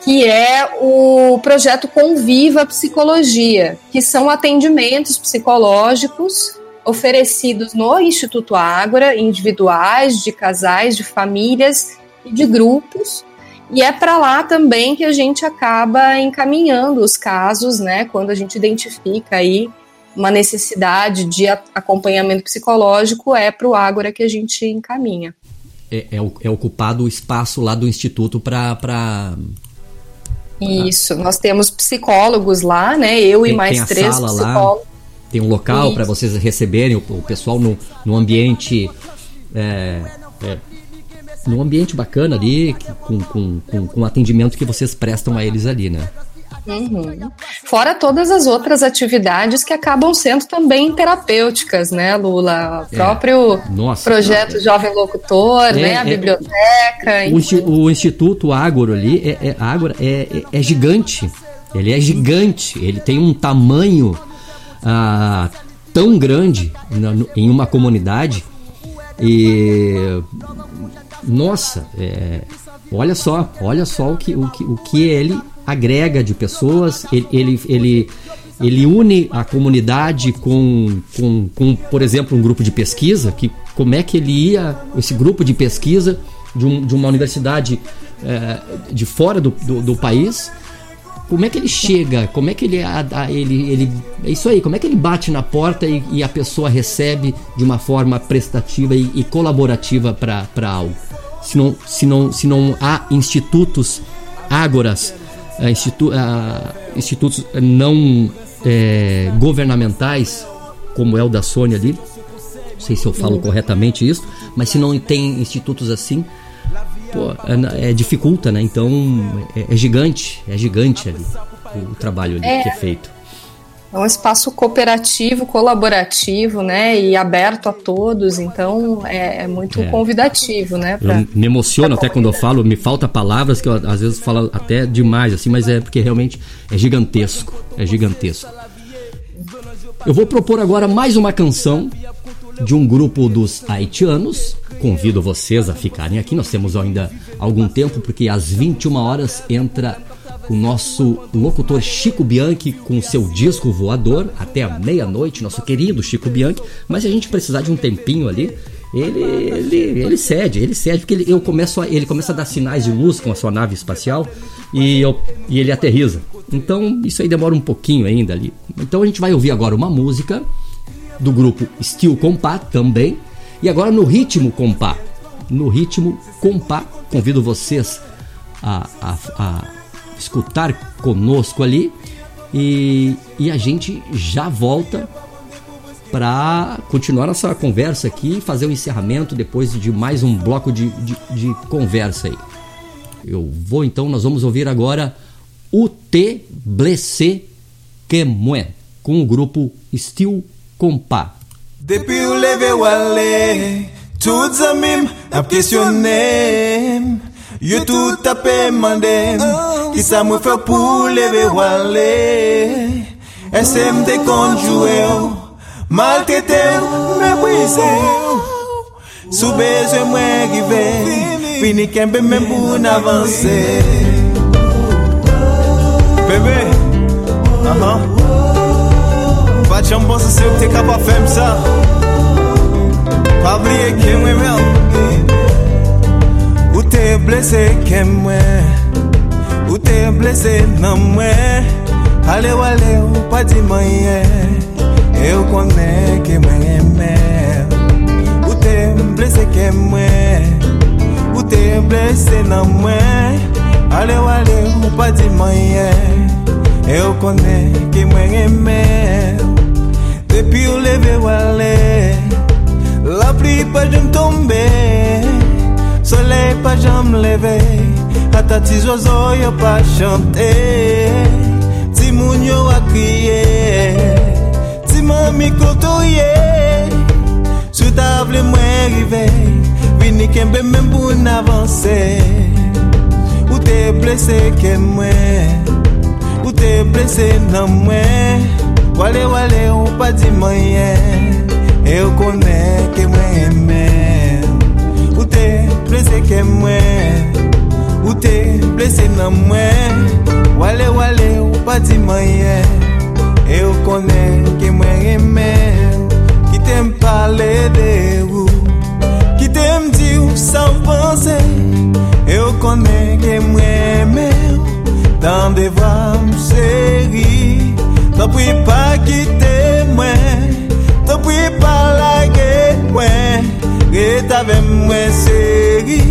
que é o projeto Conviva Psicologia, que são atendimentos psicológicos oferecidos no Instituto Ágora, individuais, de casais, de famílias e de grupos. E é para lá também que a gente acaba encaminhando os casos, né, quando a gente identifica aí uma necessidade de acompanhamento psicológico, é para o Ágora que a gente encaminha. É, é é ocupado o espaço lá do instituto para Isso, nós temos psicólogos lá, né? Eu e Tem- mais tem a três sala lá. psicólogos. tem um local para vocês receberem o, o pessoal no, no ambiente é, é, num ambiente bacana ali com, com, com, com o atendimento que vocês prestam a eles ali, né? Uhum. Fora todas as outras atividades que acabam sendo também terapêuticas, né, Lula? O É. próprio Nossa, projeto é- Jovem Locutor, É, né? A é- biblioteca. O, enfim. o Instituto Ágora ali, é, é, Ágora é, é, é gigante. Ele é gigante. Ele tem um tamanho ah, tão grande na- no- em uma comunidade. E. Nossa, é, olha só, olha só o que, o, que, o que ele agrega de pessoas. Ele, ele, ele, ele une a comunidade com, com, com, por exemplo, um grupo de pesquisa. Que como é que ele ia, esse grupo de pesquisa de, um, de uma universidade eh, de fora do, do, do país, como é que ele chega? Como é que ele, ele, ele. É isso aí, como é que ele bate na porta e, e a pessoa recebe de uma forma prestativa e, e colaborativa para algo? Se não, se, não, se não há institutos, ágoras, eh, institu, ah, institutos não eh, governamentais, como é o da Sônia ali, não sei se eu falo corretamente isso, mas se não tem institutos assim, pô, é, é, dificulta, né? Então é, é gigante, é gigante ali o, o trabalho ali É. que é feito. É um espaço cooperativo, colaborativo, né? E aberto a todos, então é, é muito É. convidativo, né? pra- Eu me emociono até quando eu falo, me falta palavras que eu às vezes falo até demais assim, mas é porque realmente é gigantesco, é gigantesco. Eu vou propor agora mais uma canção de um grupo dos haitianos. Convido vocês a ficarem aqui. Nós temos ainda algum tempo porque às 21 horas entra o nosso locutor Chico Bianchi com seu disco voador até a meia-noite, nosso querido Chico Bianchi. Mas se a gente precisar de um tempinho ali, ele, ele, ele cede, ele cede, porque ele, eu começo a, ele começa a dar sinais de luz com a sua nave espacial e, eu, e ele aterriza. Então isso aí demora um pouquinho ainda ali. Então a gente vai ouvir agora uma música do grupo Steel Compá também. E agora no ritmo compá. No ritmo compá, convido vocês a, a, a escutar conosco ali. E, e a gente já volta para continuar nossa conversa aqui fazer o encerramento depois de mais um bloco de, de, de conversa aí. Eu vou então, nós vamos ouvir agora o T Blessé Quemoen com o grupo Steel Compa. Ou leve wale, tout kesyonem Yo tout apè mandem Ki sa mwen fè pou leve wale. Ese de konjouè ou Maltete ou mè brise ou. Sou beze mwen rive Fini kembe mè moun avanse Bebe Pa Vat jambon se se ou te kapa fem sa. Pa e ke mwen mè ou te blese ke mwen Ou te blese nan mwen Ale wale ou pa di manye E ou konen ke mwen eme. Ou te blese ke mwen Ou te blese nan mwen Ale wale ou pa di manye E ou konen ke mwen eme. Depi ou leve wale La pli pa jom tombe Soleil pa jam leve Ata ti zozo yo pa chante. Ti moun yo akriye Ti mami kotoye. Sou table mwen rive Vini kembe men pou n'avanse. Ou te plese ke mwen Ou te plese nan mwen. Wale wale ou pa di mwen E ou konen ke mwen men. plese ke mwen Ou te plese nan mwen. Wale wale ou pa di mayen E ou konen ke mwen remen Ki te m pale de ou Ki te m di ou sa ou panse E ou konen ke mwen remen Dan deva m cheri Tan pri pa kite mwen Tan pri pa lage mwen. Get avem mwen seri.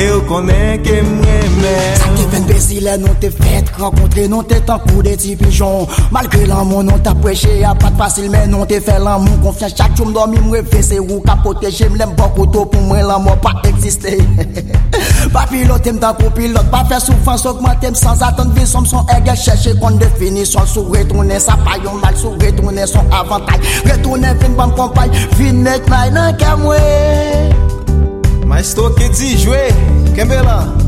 E ou konen ke mwen men. Sa ki fen besi le nou te fet Renkontre nou te tan kou de ti pijon Malke lan moun nou ta preche A pat fasil men nou te fe lan moun Konfyan chak choum do mi mwe fe Se ou kapote jem lem bokoto Pou mwen lan moun pa eksiste. Pa pilote m tankou pilote Pa fe soufans augmente m Sans atan visom son ege Cheche kon defini son sou retounen Sa payon mal sou retounen son avantay Retounen fin ban Fin net nay nan ke mwen. Mas tô que te jouer, quer ver lá?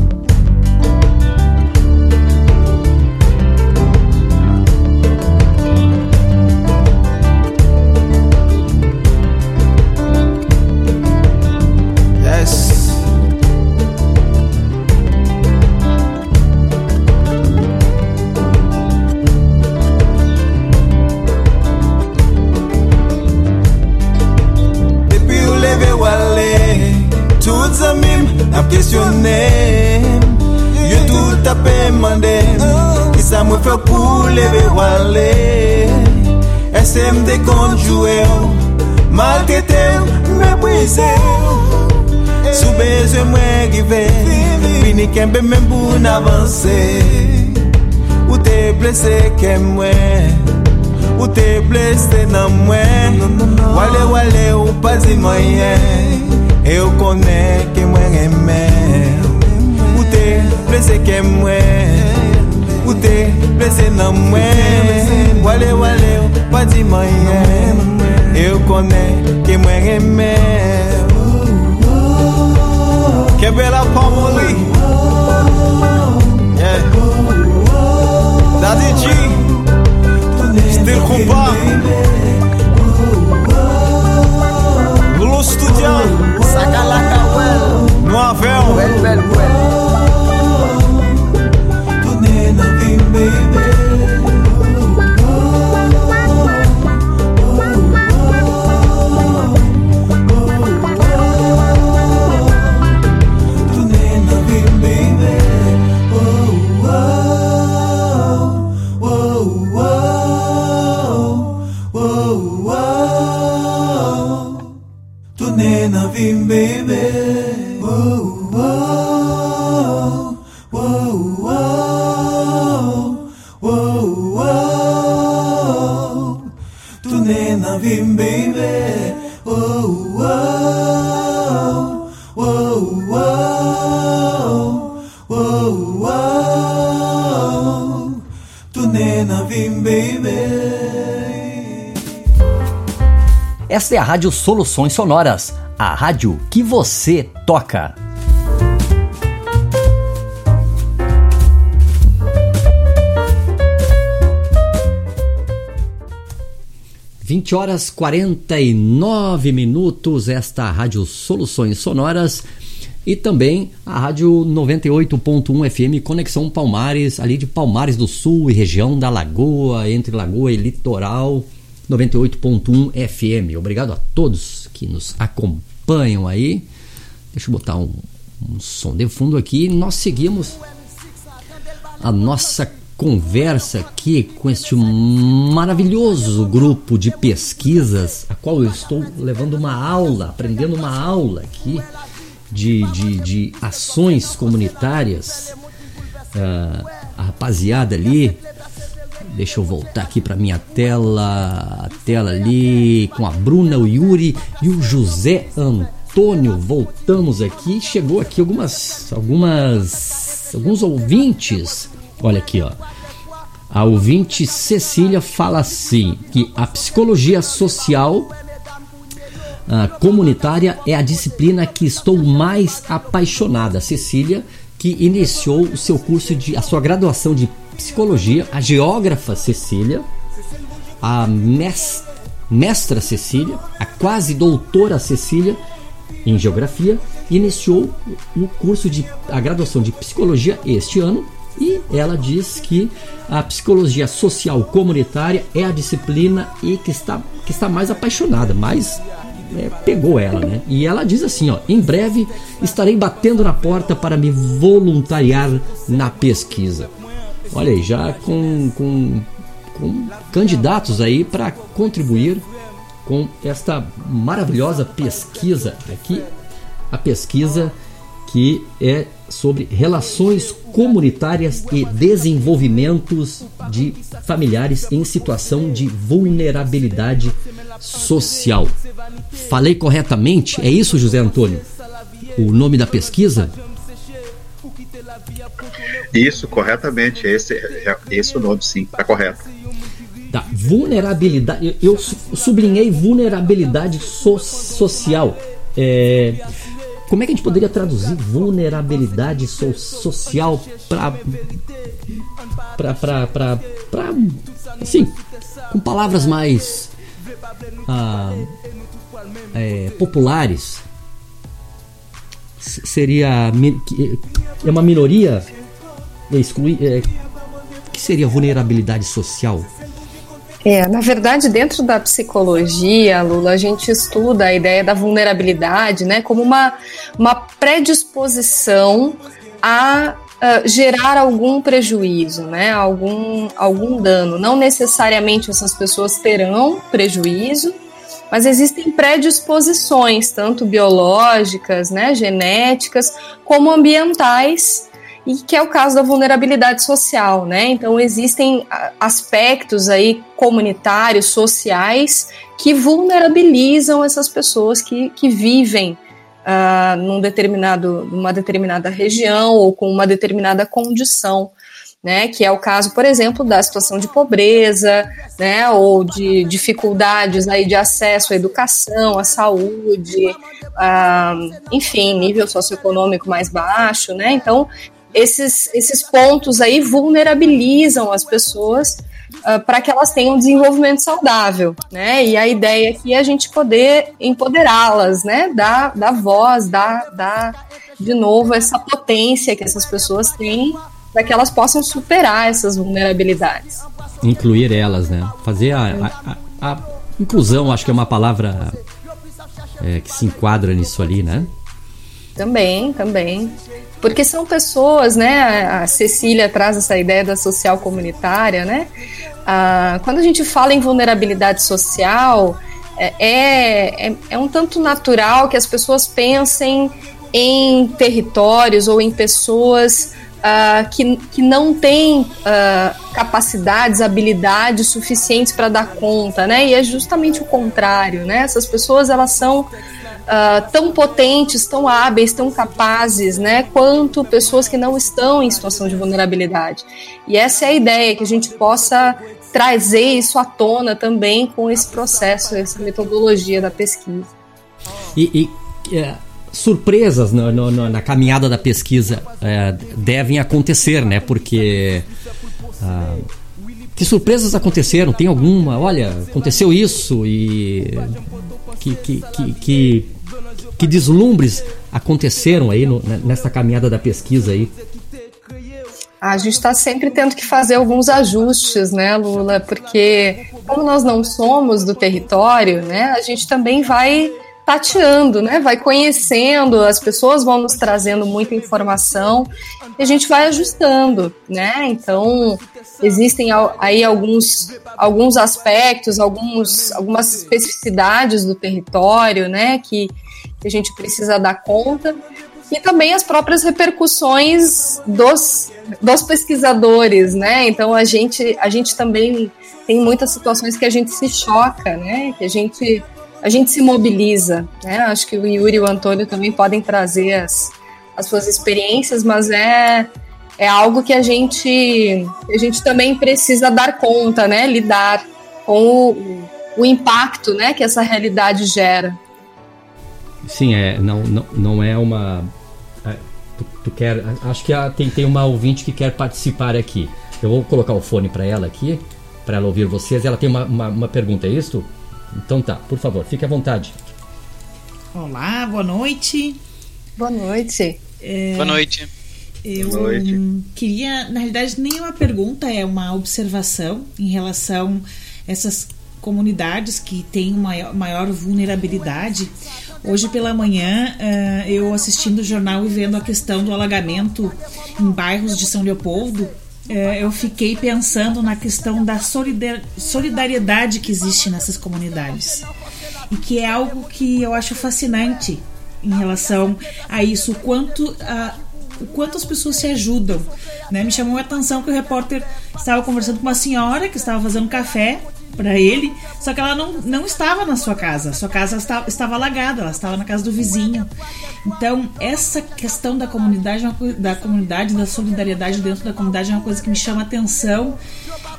leve wale. Ese mde konjouwe Maltete mbeze Soubeze mwen give Bini kembe men pou n'avanse. Ou te blese kem mwen Ou te blese nan mwen. Wale wale ou pazi mwen E ou konen ke mwen eme. Ou te blese kem mwen. koute, plese nan mwen Wale wale ou pa di mayen E ou konen ke mwen remen Kebe la pamoli Daddy G. Still Kumba Lolo Studio. Sakalaka Well Noavel Well well well baby a Rádio Soluções Sonoras, a rádio que você toca. Vinte horas quarenta e nove minutos, esta Rádio Soluções Sonoras e também a Rádio 98.1 FM Conexão Palmares, ali de Palmares do Sul e região da Lagoa, entre Lagoa e Litoral. 98.1 FM. Obrigado a todos que nos acompanham aí. Deixa eu botar um, um som de fundo aqui. Nós seguimos a nossa conversa aqui com este maravilhoso grupo de pesquisas, a qual eu estou levando uma aula, aprendendo uma aula aqui de, de, de ações comunitárias. Uh, a rapaziada ali Deixa eu voltar aqui para minha tela, a tela ali com a Bruna, o Yuri e o José Antônio. Voltamos aqui, chegou aqui algumas algumas alguns ouvintes. Olha aqui, ó. A ouvinte Cecília fala assim que a psicologia social a comunitária é a disciplina que estou mais apaixonada. Cecília, que iniciou o seu curso de a sua graduação de psicologia, a geógrafa Cecília, a mestra Cecília, a quase doutora Cecília em geografia, iniciou o curso de a graduação de psicologia este ano e ela diz que a psicologia social comunitária é a disciplina e que está, que está mais apaixonada, mais é, pegou ela, né? E ela diz assim, ó, em breve estarei batendo na porta para me voluntariar na pesquisa. Olha aí, já com, com, com candidatos aí para contribuir com esta maravilhosa pesquisa aqui, a pesquisa que é sobre relações comunitárias e desenvolvimentos de familiares em situação de vulnerabilidade social. Falei corretamente? É isso, José Antônio? O nome da pesquisa? Isso, corretamente. Esse é esse o nome, sim, tá correto. Tá, vulnerabilidade. Eu sublinhei vulnerabilidade so, social. É, como é que a gente poderia traduzir vulnerabilidade so, social para para para assim com palavras mais ah, é, populares seria é uma minoria é excluir. É, o que seria vulnerabilidade social? É, na verdade, dentro da psicologia, Lula, a gente estuda a ideia da vulnerabilidade né, como uma, uma predisposição a uh, gerar algum prejuízo, né, algum, algum dano. Não necessariamente essas pessoas terão prejuízo, mas existem predisposições, tanto biológicas, né, genéticas, como ambientais, e que é o caso da vulnerabilidade social, né? Então existem aspectos aí comunitários, sociais, que vulnerabilizam essas pessoas que, que vivem uh, num determinado, numa determinada região ou com uma determinada condição. Né, que é o caso, por exemplo, da situação de pobreza, né, ou de dificuldades aí de acesso à educação, à saúde, ah, enfim, nível socioeconômico mais baixo, né? Então, esses, esses pontos aí vulnerabilizam as pessoas uh, para que elas tenham um desenvolvimento saudável, né? E a ideia aqui é a gente poder empoderá-las, né? Dar, dar voz, dar, dar de novo essa potência que essas pessoas têm para que elas possam superar essas vulnerabilidades. Incluir elas, né? Fazer a, a, a, a inclusão, acho que é uma palavra é, que se enquadra nisso ali, né? Também, também. Porque são pessoas, né? A Cecília traz essa ideia da social comunitária, né? Ah, quando a gente fala em vulnerabilidade social, é, é, é um tanto natural que as pessoas pensem em territórios ou em pessoas uh, que, que não têm uh, capacidades, habilidades suficientes para dar conta, né? E é justamente o contrário, né? Essas pessoas elas são Uh, tão potentes, tão hábeis, tão capazes, né, quanto pessoas que não estão em situação de vulnerabilidade. E essa é a ideia, que a gente possa trazer isso à tona também com esse processo, essa metodologia da pesquisa. E, e é, surpresas no, no, no, na caminhada da pesquisa é, devem acontecer, né? Porque ah, que surpresas aconteceram? Tem alguma? Olha, aconteceu isso e que que, que, que, que deslumbres aconteceram aí no, nessa caminhada da pesquisa aí? A gente está sempre tendo que fazer alguns ajustes, né, Lula? Porque como nós não somos do território, né, a gente também vai tateando, né? Vai conhecendo, as pessoas vão nos trazendo muita informação e a gente vai ajustando, né? Então, existem aí alguns, alguns aspectos, alguns, algumas especificidades do território, né? Que, que a gente precisa dar conta e também as próprias repercussões dos, dos pesquisadores, né? Então, a gente, a gente também tem muitas situações que a gente se choca, né? Que a gente a gente se mobiliza, né? Acho que o Yuri e o Antônio também podem trazer as, as suas experiências, mas é, é algo que a gente, a gente também precisa dar conta, né? Lidar com o, o impacto né, que essa realidade gera. Sim, é, não, não, não é uma. É, tu, tu, quer. Acho que a, tem, tem uma ouvinte que quer participar aqui. Eu vou colocar o fone para ela aqui, para ela ouvir vocês. Ela tem uma, uma, uma pergunta, é isso? Então tá, por favor, fique à vontade. Olá, boa noite. Boa noite. É, boa noite. Eu boa noite. queria, na realidade, nem uma pergunta, é uma observação em relação a essas comunidades que têm maior, maior vulnerabilidade. Hoje pela manhã, uh, eu assistindo o jornal e vendo a questão do alagamento em bairros de São Leopoldo, é, eu fiquei pensando na questão da solidariedade que existe nessas comunidades. E que é algo que eu acho fascinante em relação a isso, o quanto, a, o quanto as pessoas se ajudam. Né? Me chamou a atenção que o repórter estava conversando com uma senhora que estava fazendo café para ele, só que ela não, não estava na sua casa, sua casa estava, estava alagada, ela estava na casa do vizinho. Então, essa questão da comunidade, é da comunidade, da solidariedade dentro da comunidade é uma coisa que me chama atenção.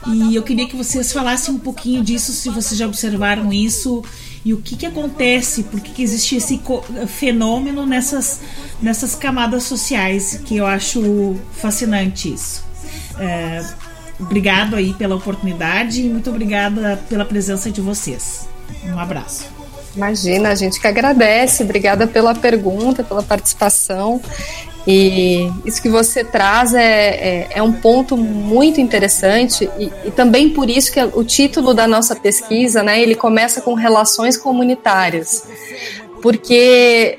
E eu queria que vocês falassem um pouquinho disso, se vocês já observaram isso e o que, que acontece, por que, que existe esse fenômeno nessas, nessas camadas sociais, que eu acho fascinante isso. É, obrigado aí pela oportunidade e muito obrigada pela presença de vocês. Um abraço. Imagina, a gente que agradece. Obrigada pela pergunta, pela participação. E isso que você traz é, é, é um ponto muito interessante e, e, também por isso que o título da nossa pesquisa, né, ele começa com relações comunitárias, porque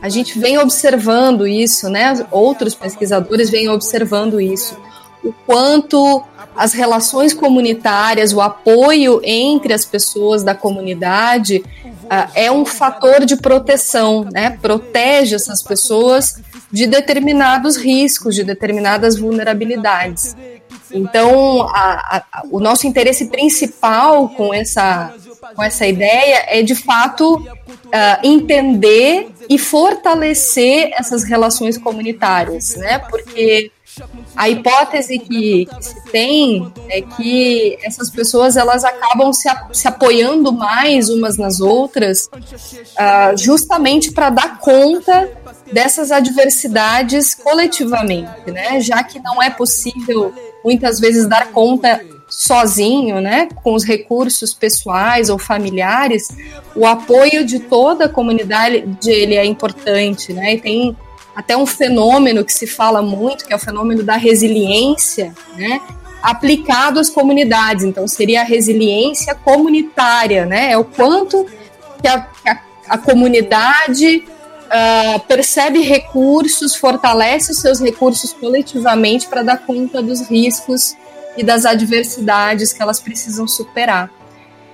a gente vem observando isso, né, outros pesquisadores vêm observando isso, o quanto as relações comunitárias, o apoio entre as pessoas da comunidade uh, é um fator de proteção, né? Protege essas pessoas de determinados riscos, de determinadas vulnerabilidades. Então, a, a, o nosso interesse principal com essa, com essa ideia é, de fato, uh, entender e fortalecer essas relações comunitárias, né? Porque a hipótese que, que, se tem é que essas pessoas elas acabam se, se apoiando mais umas nas outras, uh, justamente para dar conta dessas adversidades coletivamente, né? Já que não é possível muitas vezes dar conta sozinho, né, com os recursos pessoais ou familiares, o apoio de toda a comunidade ele é importante, né? E tem até um fenômeno que se fala muito, que é o fenômeno da resiliência, né? aplicado às comunidades. Então, seria a resiliência comunitária, né? É o quanto que a, a, a comunidade uh, percebe recursos, fortalece os seus recursos coletivamente para dar conta dos riscos e das adversidades que elas precisam superar.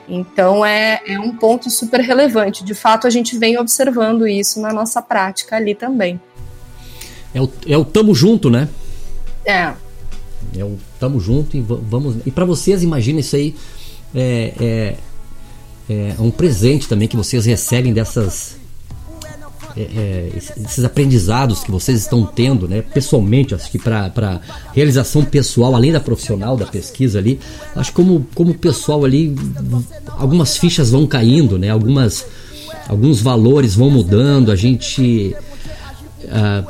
Então é, é um ponto super relevante. De fato, a gente vem observando isso na nossa prática ali também. É o, é o tamo junto, né? É. É o tamo junto e vamos. E para vocês, imagina isso aí. É, é, é um presente também que vocês recebem dessas é, é, esses aprendizados que vocês estão tendo, né, pessoalmente, acho que para realização pessoal, além da profissional, da pesquisa ali, acho que como, como pessoal ali, algumas fichas vão caindo, né, algumas, alguns valores vão mudando, a gente. Ah,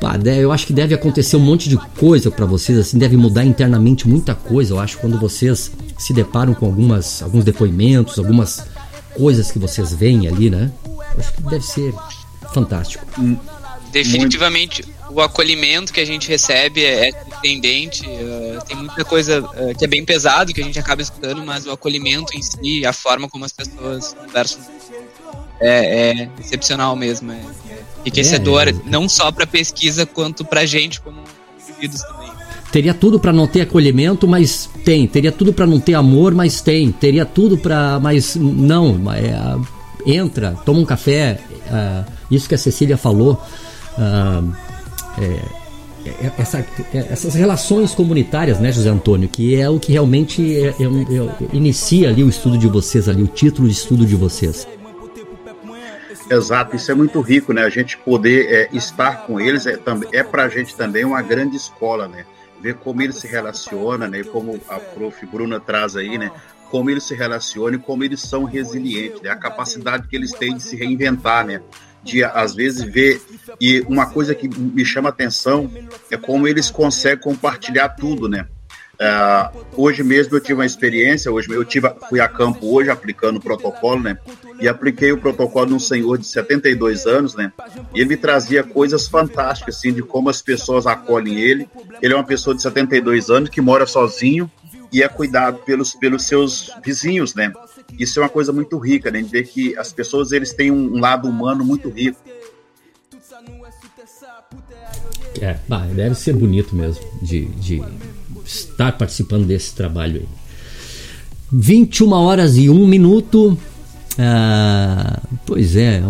pá, eu acho que deve acontecer um monte de coisa para vocês, assim, deve mudar internamente muita coisa, eu acho, quando vocês se deparam com algumas, alguns depoimentos, algumas coisas que vocês veem ali, né? Eu acho que deve ser fantástico. Hum. Definitivamente, Muito. o acolhimento que a gente recebe é, é surpreendente. Uh, tem muita coisa uh, que é bem pesado que a gente acaba escutando, mas o acolhimento em si, a forma como as pessoas conversam, é, é excepcional mesmo. É, enriquecedor, é, é. não só para pesquisa, quanto para a gente como indivíduos também. Teria tudo para não ter acolhimento, mas tem. Teria tudo para não ter amor, mas tem. Teria tudo para, mas não. É, entra, toma um café. Uh, isso que a Cecília falou. Uh, é, essa, essas relações comunitárias, né, José Antônio, que é o que realmente é, é, é, inicia ali o estudo de vocês, ali o título de estudo de vocês. Exato, isso é muito rico, né? A gente poder é, estar com eles é, é para a gente também uma grande escola, né? Ver como eles se relacionam, né? Como a prof. Bruna traz aí, né? como eles se relacionam e como eles são resilientes, né? a capacidade que eles têm de se reinventar, né? de às vezes ver e uma coisa que me chama atenção é como eles conseguem compartilhar tudo, né? Uh, hoje mesmo eu tive uma experiência, hoje eu tive, fui a campo hoje aplicando o protocolo, né? E apliquei o protocolo num senhor de 72 anos, né? E ele me trazia coisas fantásticas, assim, de como as pessoas acolhem ele. Ele é uma pessoa de 72 anos que mora sozinho, e é cuidado pelos, pelos seus vizinhos, né? Isso é uma coisa muito rica, né? De ver que as pessoas eles têm um lado humano muito rico. É, deve ser bonito mesmo de, de estar participando desse trabalho aí. 21 horas e 1 minuto. Ah, pois é,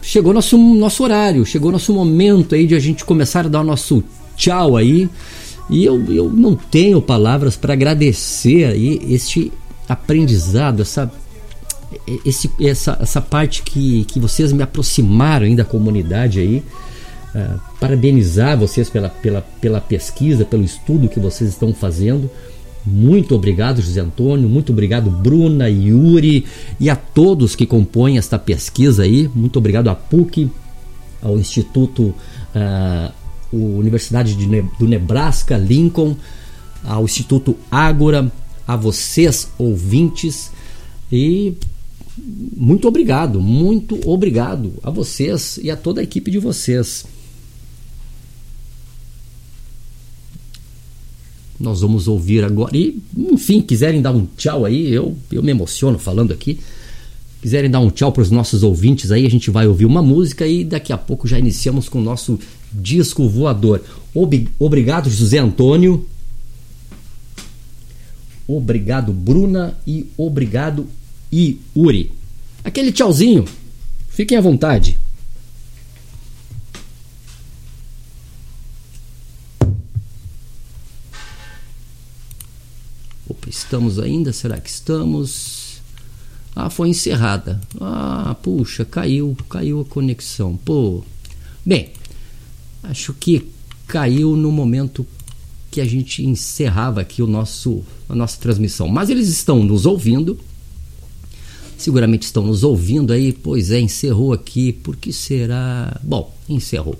chegou nosso, nosso horário, chegou nosso momento aí de a gente começar a dar o nosso tchau aí. E eu, eu não tenho palavras para agradecer aí este aprendizado, essa, esse, essa, essa parte que, que vocês me aproximaram aí da comunidade aí. Uh, parabenizar vocês pela, pela, pela pesquisa, pelo estudo que vocês estão fazendo. Muito obrigado, José Antônio. Muito obrigado, Bruna, Yuri e a todos que compõem esta pesquisa aí. Muito obrigado à PUC, ao Instituto uh, Universidade de, do Nebraska, Lincoln, ao Instituto Ágora, a vocês ouvintes e muito obrigado, muito obrigado a vocês e a toda a equipe de vocês. Nós vamos ouvir agora. E, enfim, quiserem dar um tchau aí, eu, eu me emociono falando aqui. Quiserem dar um tchau para os nossos ouvintes aí, a gente vai ouvir uma música e daqui a pouco já iniciamos com o nosso disco voador. Ob obrigado, José Antônio. Obrigado, Bruna. E obrigado, Yuri. Aquele tchauzinho. Fiquem à vontade. Estamos ainda? Será que estamos? Ah, foi encerrada. Ah, puxa, caiu, caiu a conexão. Pô. Bem, acho que caiu no momento que a gente encerrava aqui o nosso, a nossa transmissão. Mas eles estão nos ouvindo. Seguramente estão nos ouvindo aí. Pois é, encerrou aqui. Por que será? Bom, encerrou.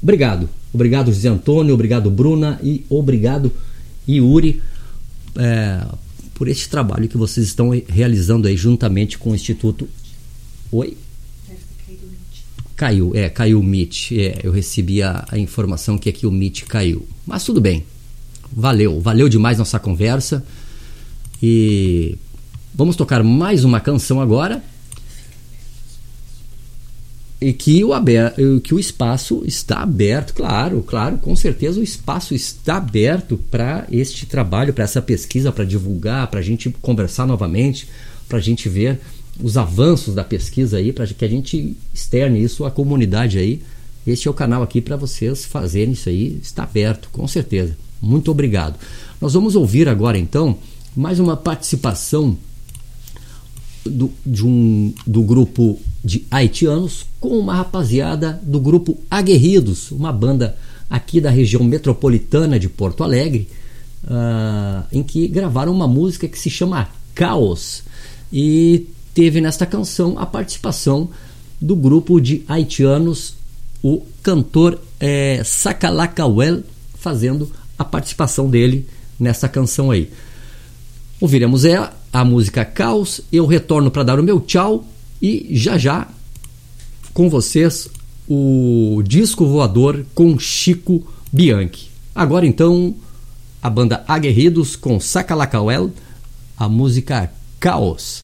Obrigado. Obrigado, José Antônio. Obrigado, Bruna. E obrigado, Yuri, é, por este trabalho que vocês estão realizando aí juntamente com o Instituto. Oi? Caiu, é, caiu o Meet. É, eu recebi a, a, informação que aqui o Meet caiu. Mas tudo bem. Valeu, valeu demais nossa conversa. E vamos tocar mais uma canção agora. E que o, aber, que o espaço está aberto, claro, claro, com certeza o espaço está aberto para este trabalho, para essa pesquisa, para divulgar, para a gente conversar novamente, para a gente ver os avanços da pesquisa aí, para que a gente externe isso à comunidade aí. Este é o canal aqui para vocês fazerem isso aí, está aberto, com certeza. Muito obrigado. Nós vamos ouvir agora então mais uma participação do, de um, do grupo de haitianos com uma rapaziada do grupo Aguerridos, uma banda aqui da região metropolitana de Porto Alegre, uh, em que gravaram uma música que se chama Caos. E teve nesta canção a participação do grupo de haitianos, o cantor é, Sakalakawel, fazendo a participação dele nessa canção aí. Ouviremos é a música Caos, eu retorno para dar o meu tchau e já já com vocês o disco voador com Chico Bianchi. Agora então a banda Aguerridos com Sacalacauel, a música Caos.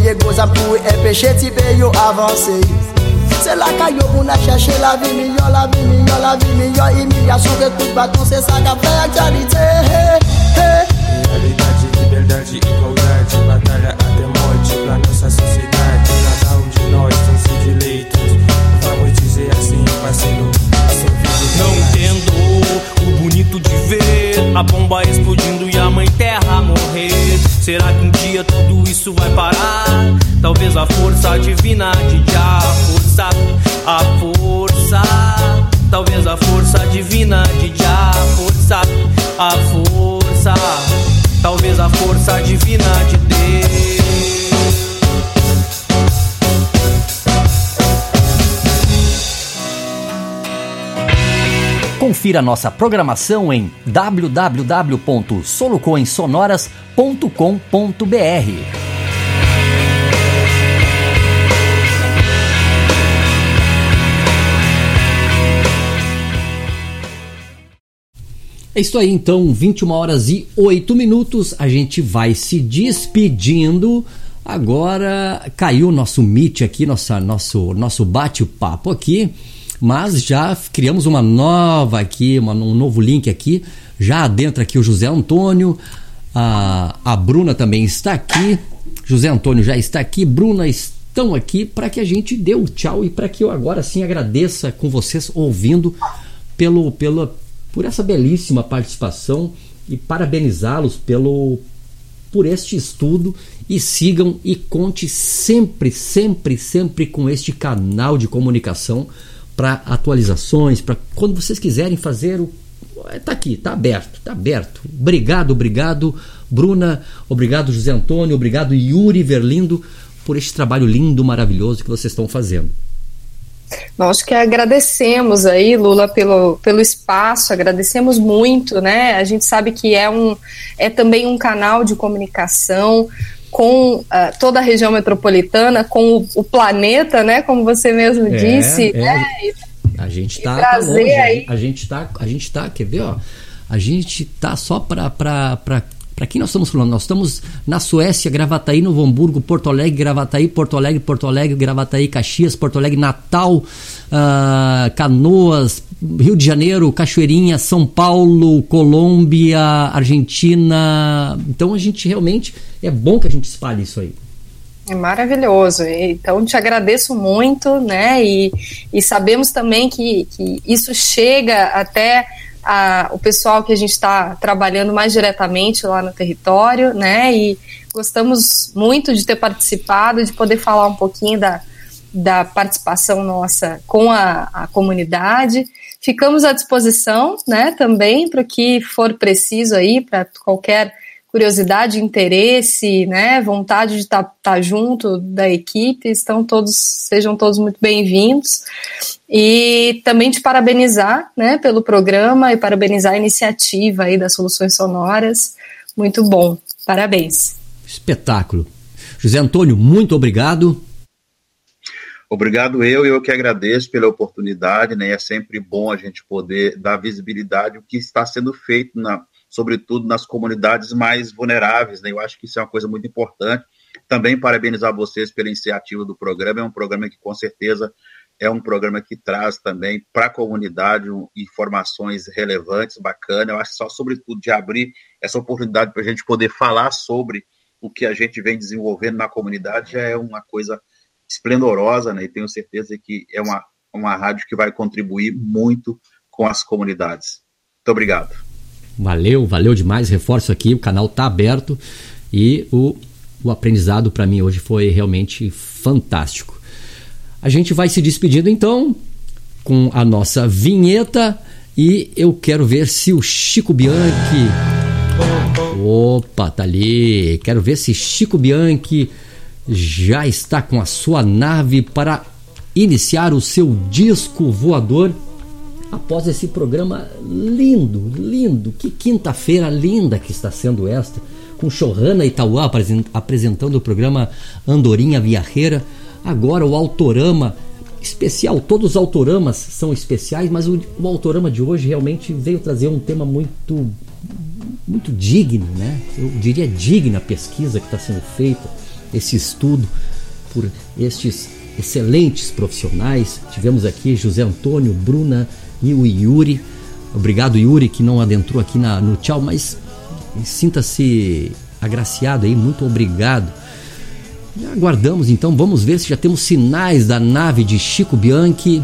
Peye goza pou e peche ti pe yo avanse. Se la ka yo pou na chache la vi milyon, la vi milyon, la vi milyon Imigrasyon de tout baton se sa ka fe a charité Realidade, liberdade, igualdade Batalha até morte pra nossa sociedade Cada um de nós tem seus direitos Vamos dizer assim, parceiro Não entendo o bonito de ver A bomba explodindo e a mãe terra morrer Será que um dia tudo isso vai parar? Talvez a força divina de a força, a força. Talvez a força divina de a força, a força. Talvez a força divina de Deus. Confira nossa programação em www.solocoinsonoras.com.br. É isso aí, então, 21 horas e 8 minutos. A gente vai se despedindo. Agora caiu o nosso meet aqui, nossa, nosso, nosso bate-papo aqui. Mas já criamos uma nova aqui, uma, um novo link aqui. Já adentra aqui o José Antônio. A, a Bruna também está aqui. José Antônio já está aqui. Bruna estão aqui para que a gente dê o tchau e para que eu agora sim agradeça com vocês ouvindo pelo, pelo, por essa belíssima participação e parabenizá-los pelo por este estudo e sigam e conte sempre, sempre, sempre com este canal de comunicação para atualizações, para quando vocês quiserem fazer o tá aqui, tá aberto, tá aberto. Obrigado, obrigado, Bruna, obrigado José Antônio, obrigado Yuri Verlindo por este trabalho lindo, maravilhoso que vocês estão fazendo. Nós que agradecemos aí, Lula, pelo, pelo espaço, agradecemos muito, né? A gente sabe que é, um, é também um canal de comunicação com uh, toda a região metropolitana, com o, o, planeta, né? Como você mesmo é, disse, é. né? A gente está tá longe, aí... a gente está, a gente está, quer ver, ó? A gente tá só para para quem nós estamos falando? Nós estamos na Suécia, Gravataí, Novo Hamburgo, Porto Alegre, Gravataí, Porto Alegre, Porto Alegre, Gravataí, Caxias, Porto Alegre, Natal, uh, Canoas, Rio de Janeiro, Cachoeirinha, São Paulo, Colômbia, Argentina. Então a gente realmente é bom que a gente espalhe isso aí. É maravilhoso. Então, te agradeço muito, né? E, e sabemos também que, que isso chega até a, o pessoal que a gente está trabalhando mais diretamente lá no território, né? E gostamos muito de ter participado, de poder falar um pouquinho da, da participação nossa com a, a comunidade. Ficamos à disposição, né, também para o que for preciso aí, para qualquer curiosidade, interesse, né, vontade de estar tá, tá junto da equipe, estão todos, sejam todos muito bem-vindos. E também te parabenizar, né, pelo programa e parabenizar a iniciativa aí das soluções sonoras. Muito bom. Parabéns. Espetáculo. José Antônio, muito obrigado. Obrigado eu, eu que agradeço pela oportunidade, né? É sempre bom a gente poder dar visibilidade o que está sendo feito na sobretudo nas comunidades mais vulneráveis. Né? Eu acho que isso é uma coisa muito importante. Também parabenizar vocês pela iniciativa do programa. É um programa que, com certeza, é um programa que traz também para a comunidade informações relevantes, bacana. Eu acho só, sobretudo, de abrir essa oportunidade para a gente poder falar sobre o que a gente vem desenvolvendo na comunidade já é uma coisa esplendorosa, né? E tenho certeza que é uma, uma rádio que vai contribuir muito com as comunidades. Muito obrigado. Valeu, valeu demais. Reforço aqui, o canal tá aberto e o, o aprendizado para mim hoje foi realmente fantástico. A gente vai se despedindo então com a nossa vinheta e eu quero ver se o Chico Bianchi. Opa, tá ali. Quero ver se Chico Bianchi já está com a sua nave para iniciar o seu disco voador após esse programa lindo, lindo. Que quinta-feira linda que está sendo esta, com Chorrana Itauá apresentando o programa Andorinha Viajeira. Agora o Autorama especial, todos os autoramas são especiais, mas o, o autorama de hoje realmente veio trazer um tema muito muito digno, né? Eu diria digna a pesquisa que está sendo feita, esse estudo por estes excelentes profissionais. Tivemos aqui José Antônio, Bruna e o Yuri. Obrigado, Yuri, que não adentrou aqui na, no tchau, mas sinta-se agraciado aí, muito obrigado. E aguardamos então, vamos ver se já temos sinais da nave de Chico Bianchi.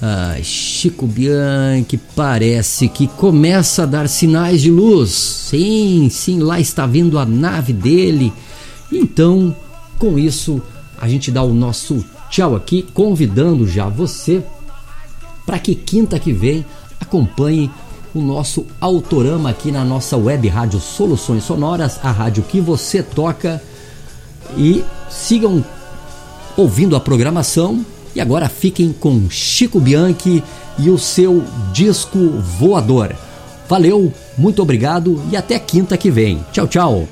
Ah, Chico Bianchi parece que começa a dar sinais de luz. Sim, sim, lá está vindo a nave dele. Então, com isso, a gente dá o nosso tchau aqui, convidando já você para que quinta que vem acompanhe o nosso autorama aqui na nossa web rádio Soluções Sonoras, a rádio que você toca e sigam ouvindo a programação e agora fiquem com Chico Bianchi e o seu disco voador. Valeu, muito obrigado e até quinta que vem. Tchau, tchau.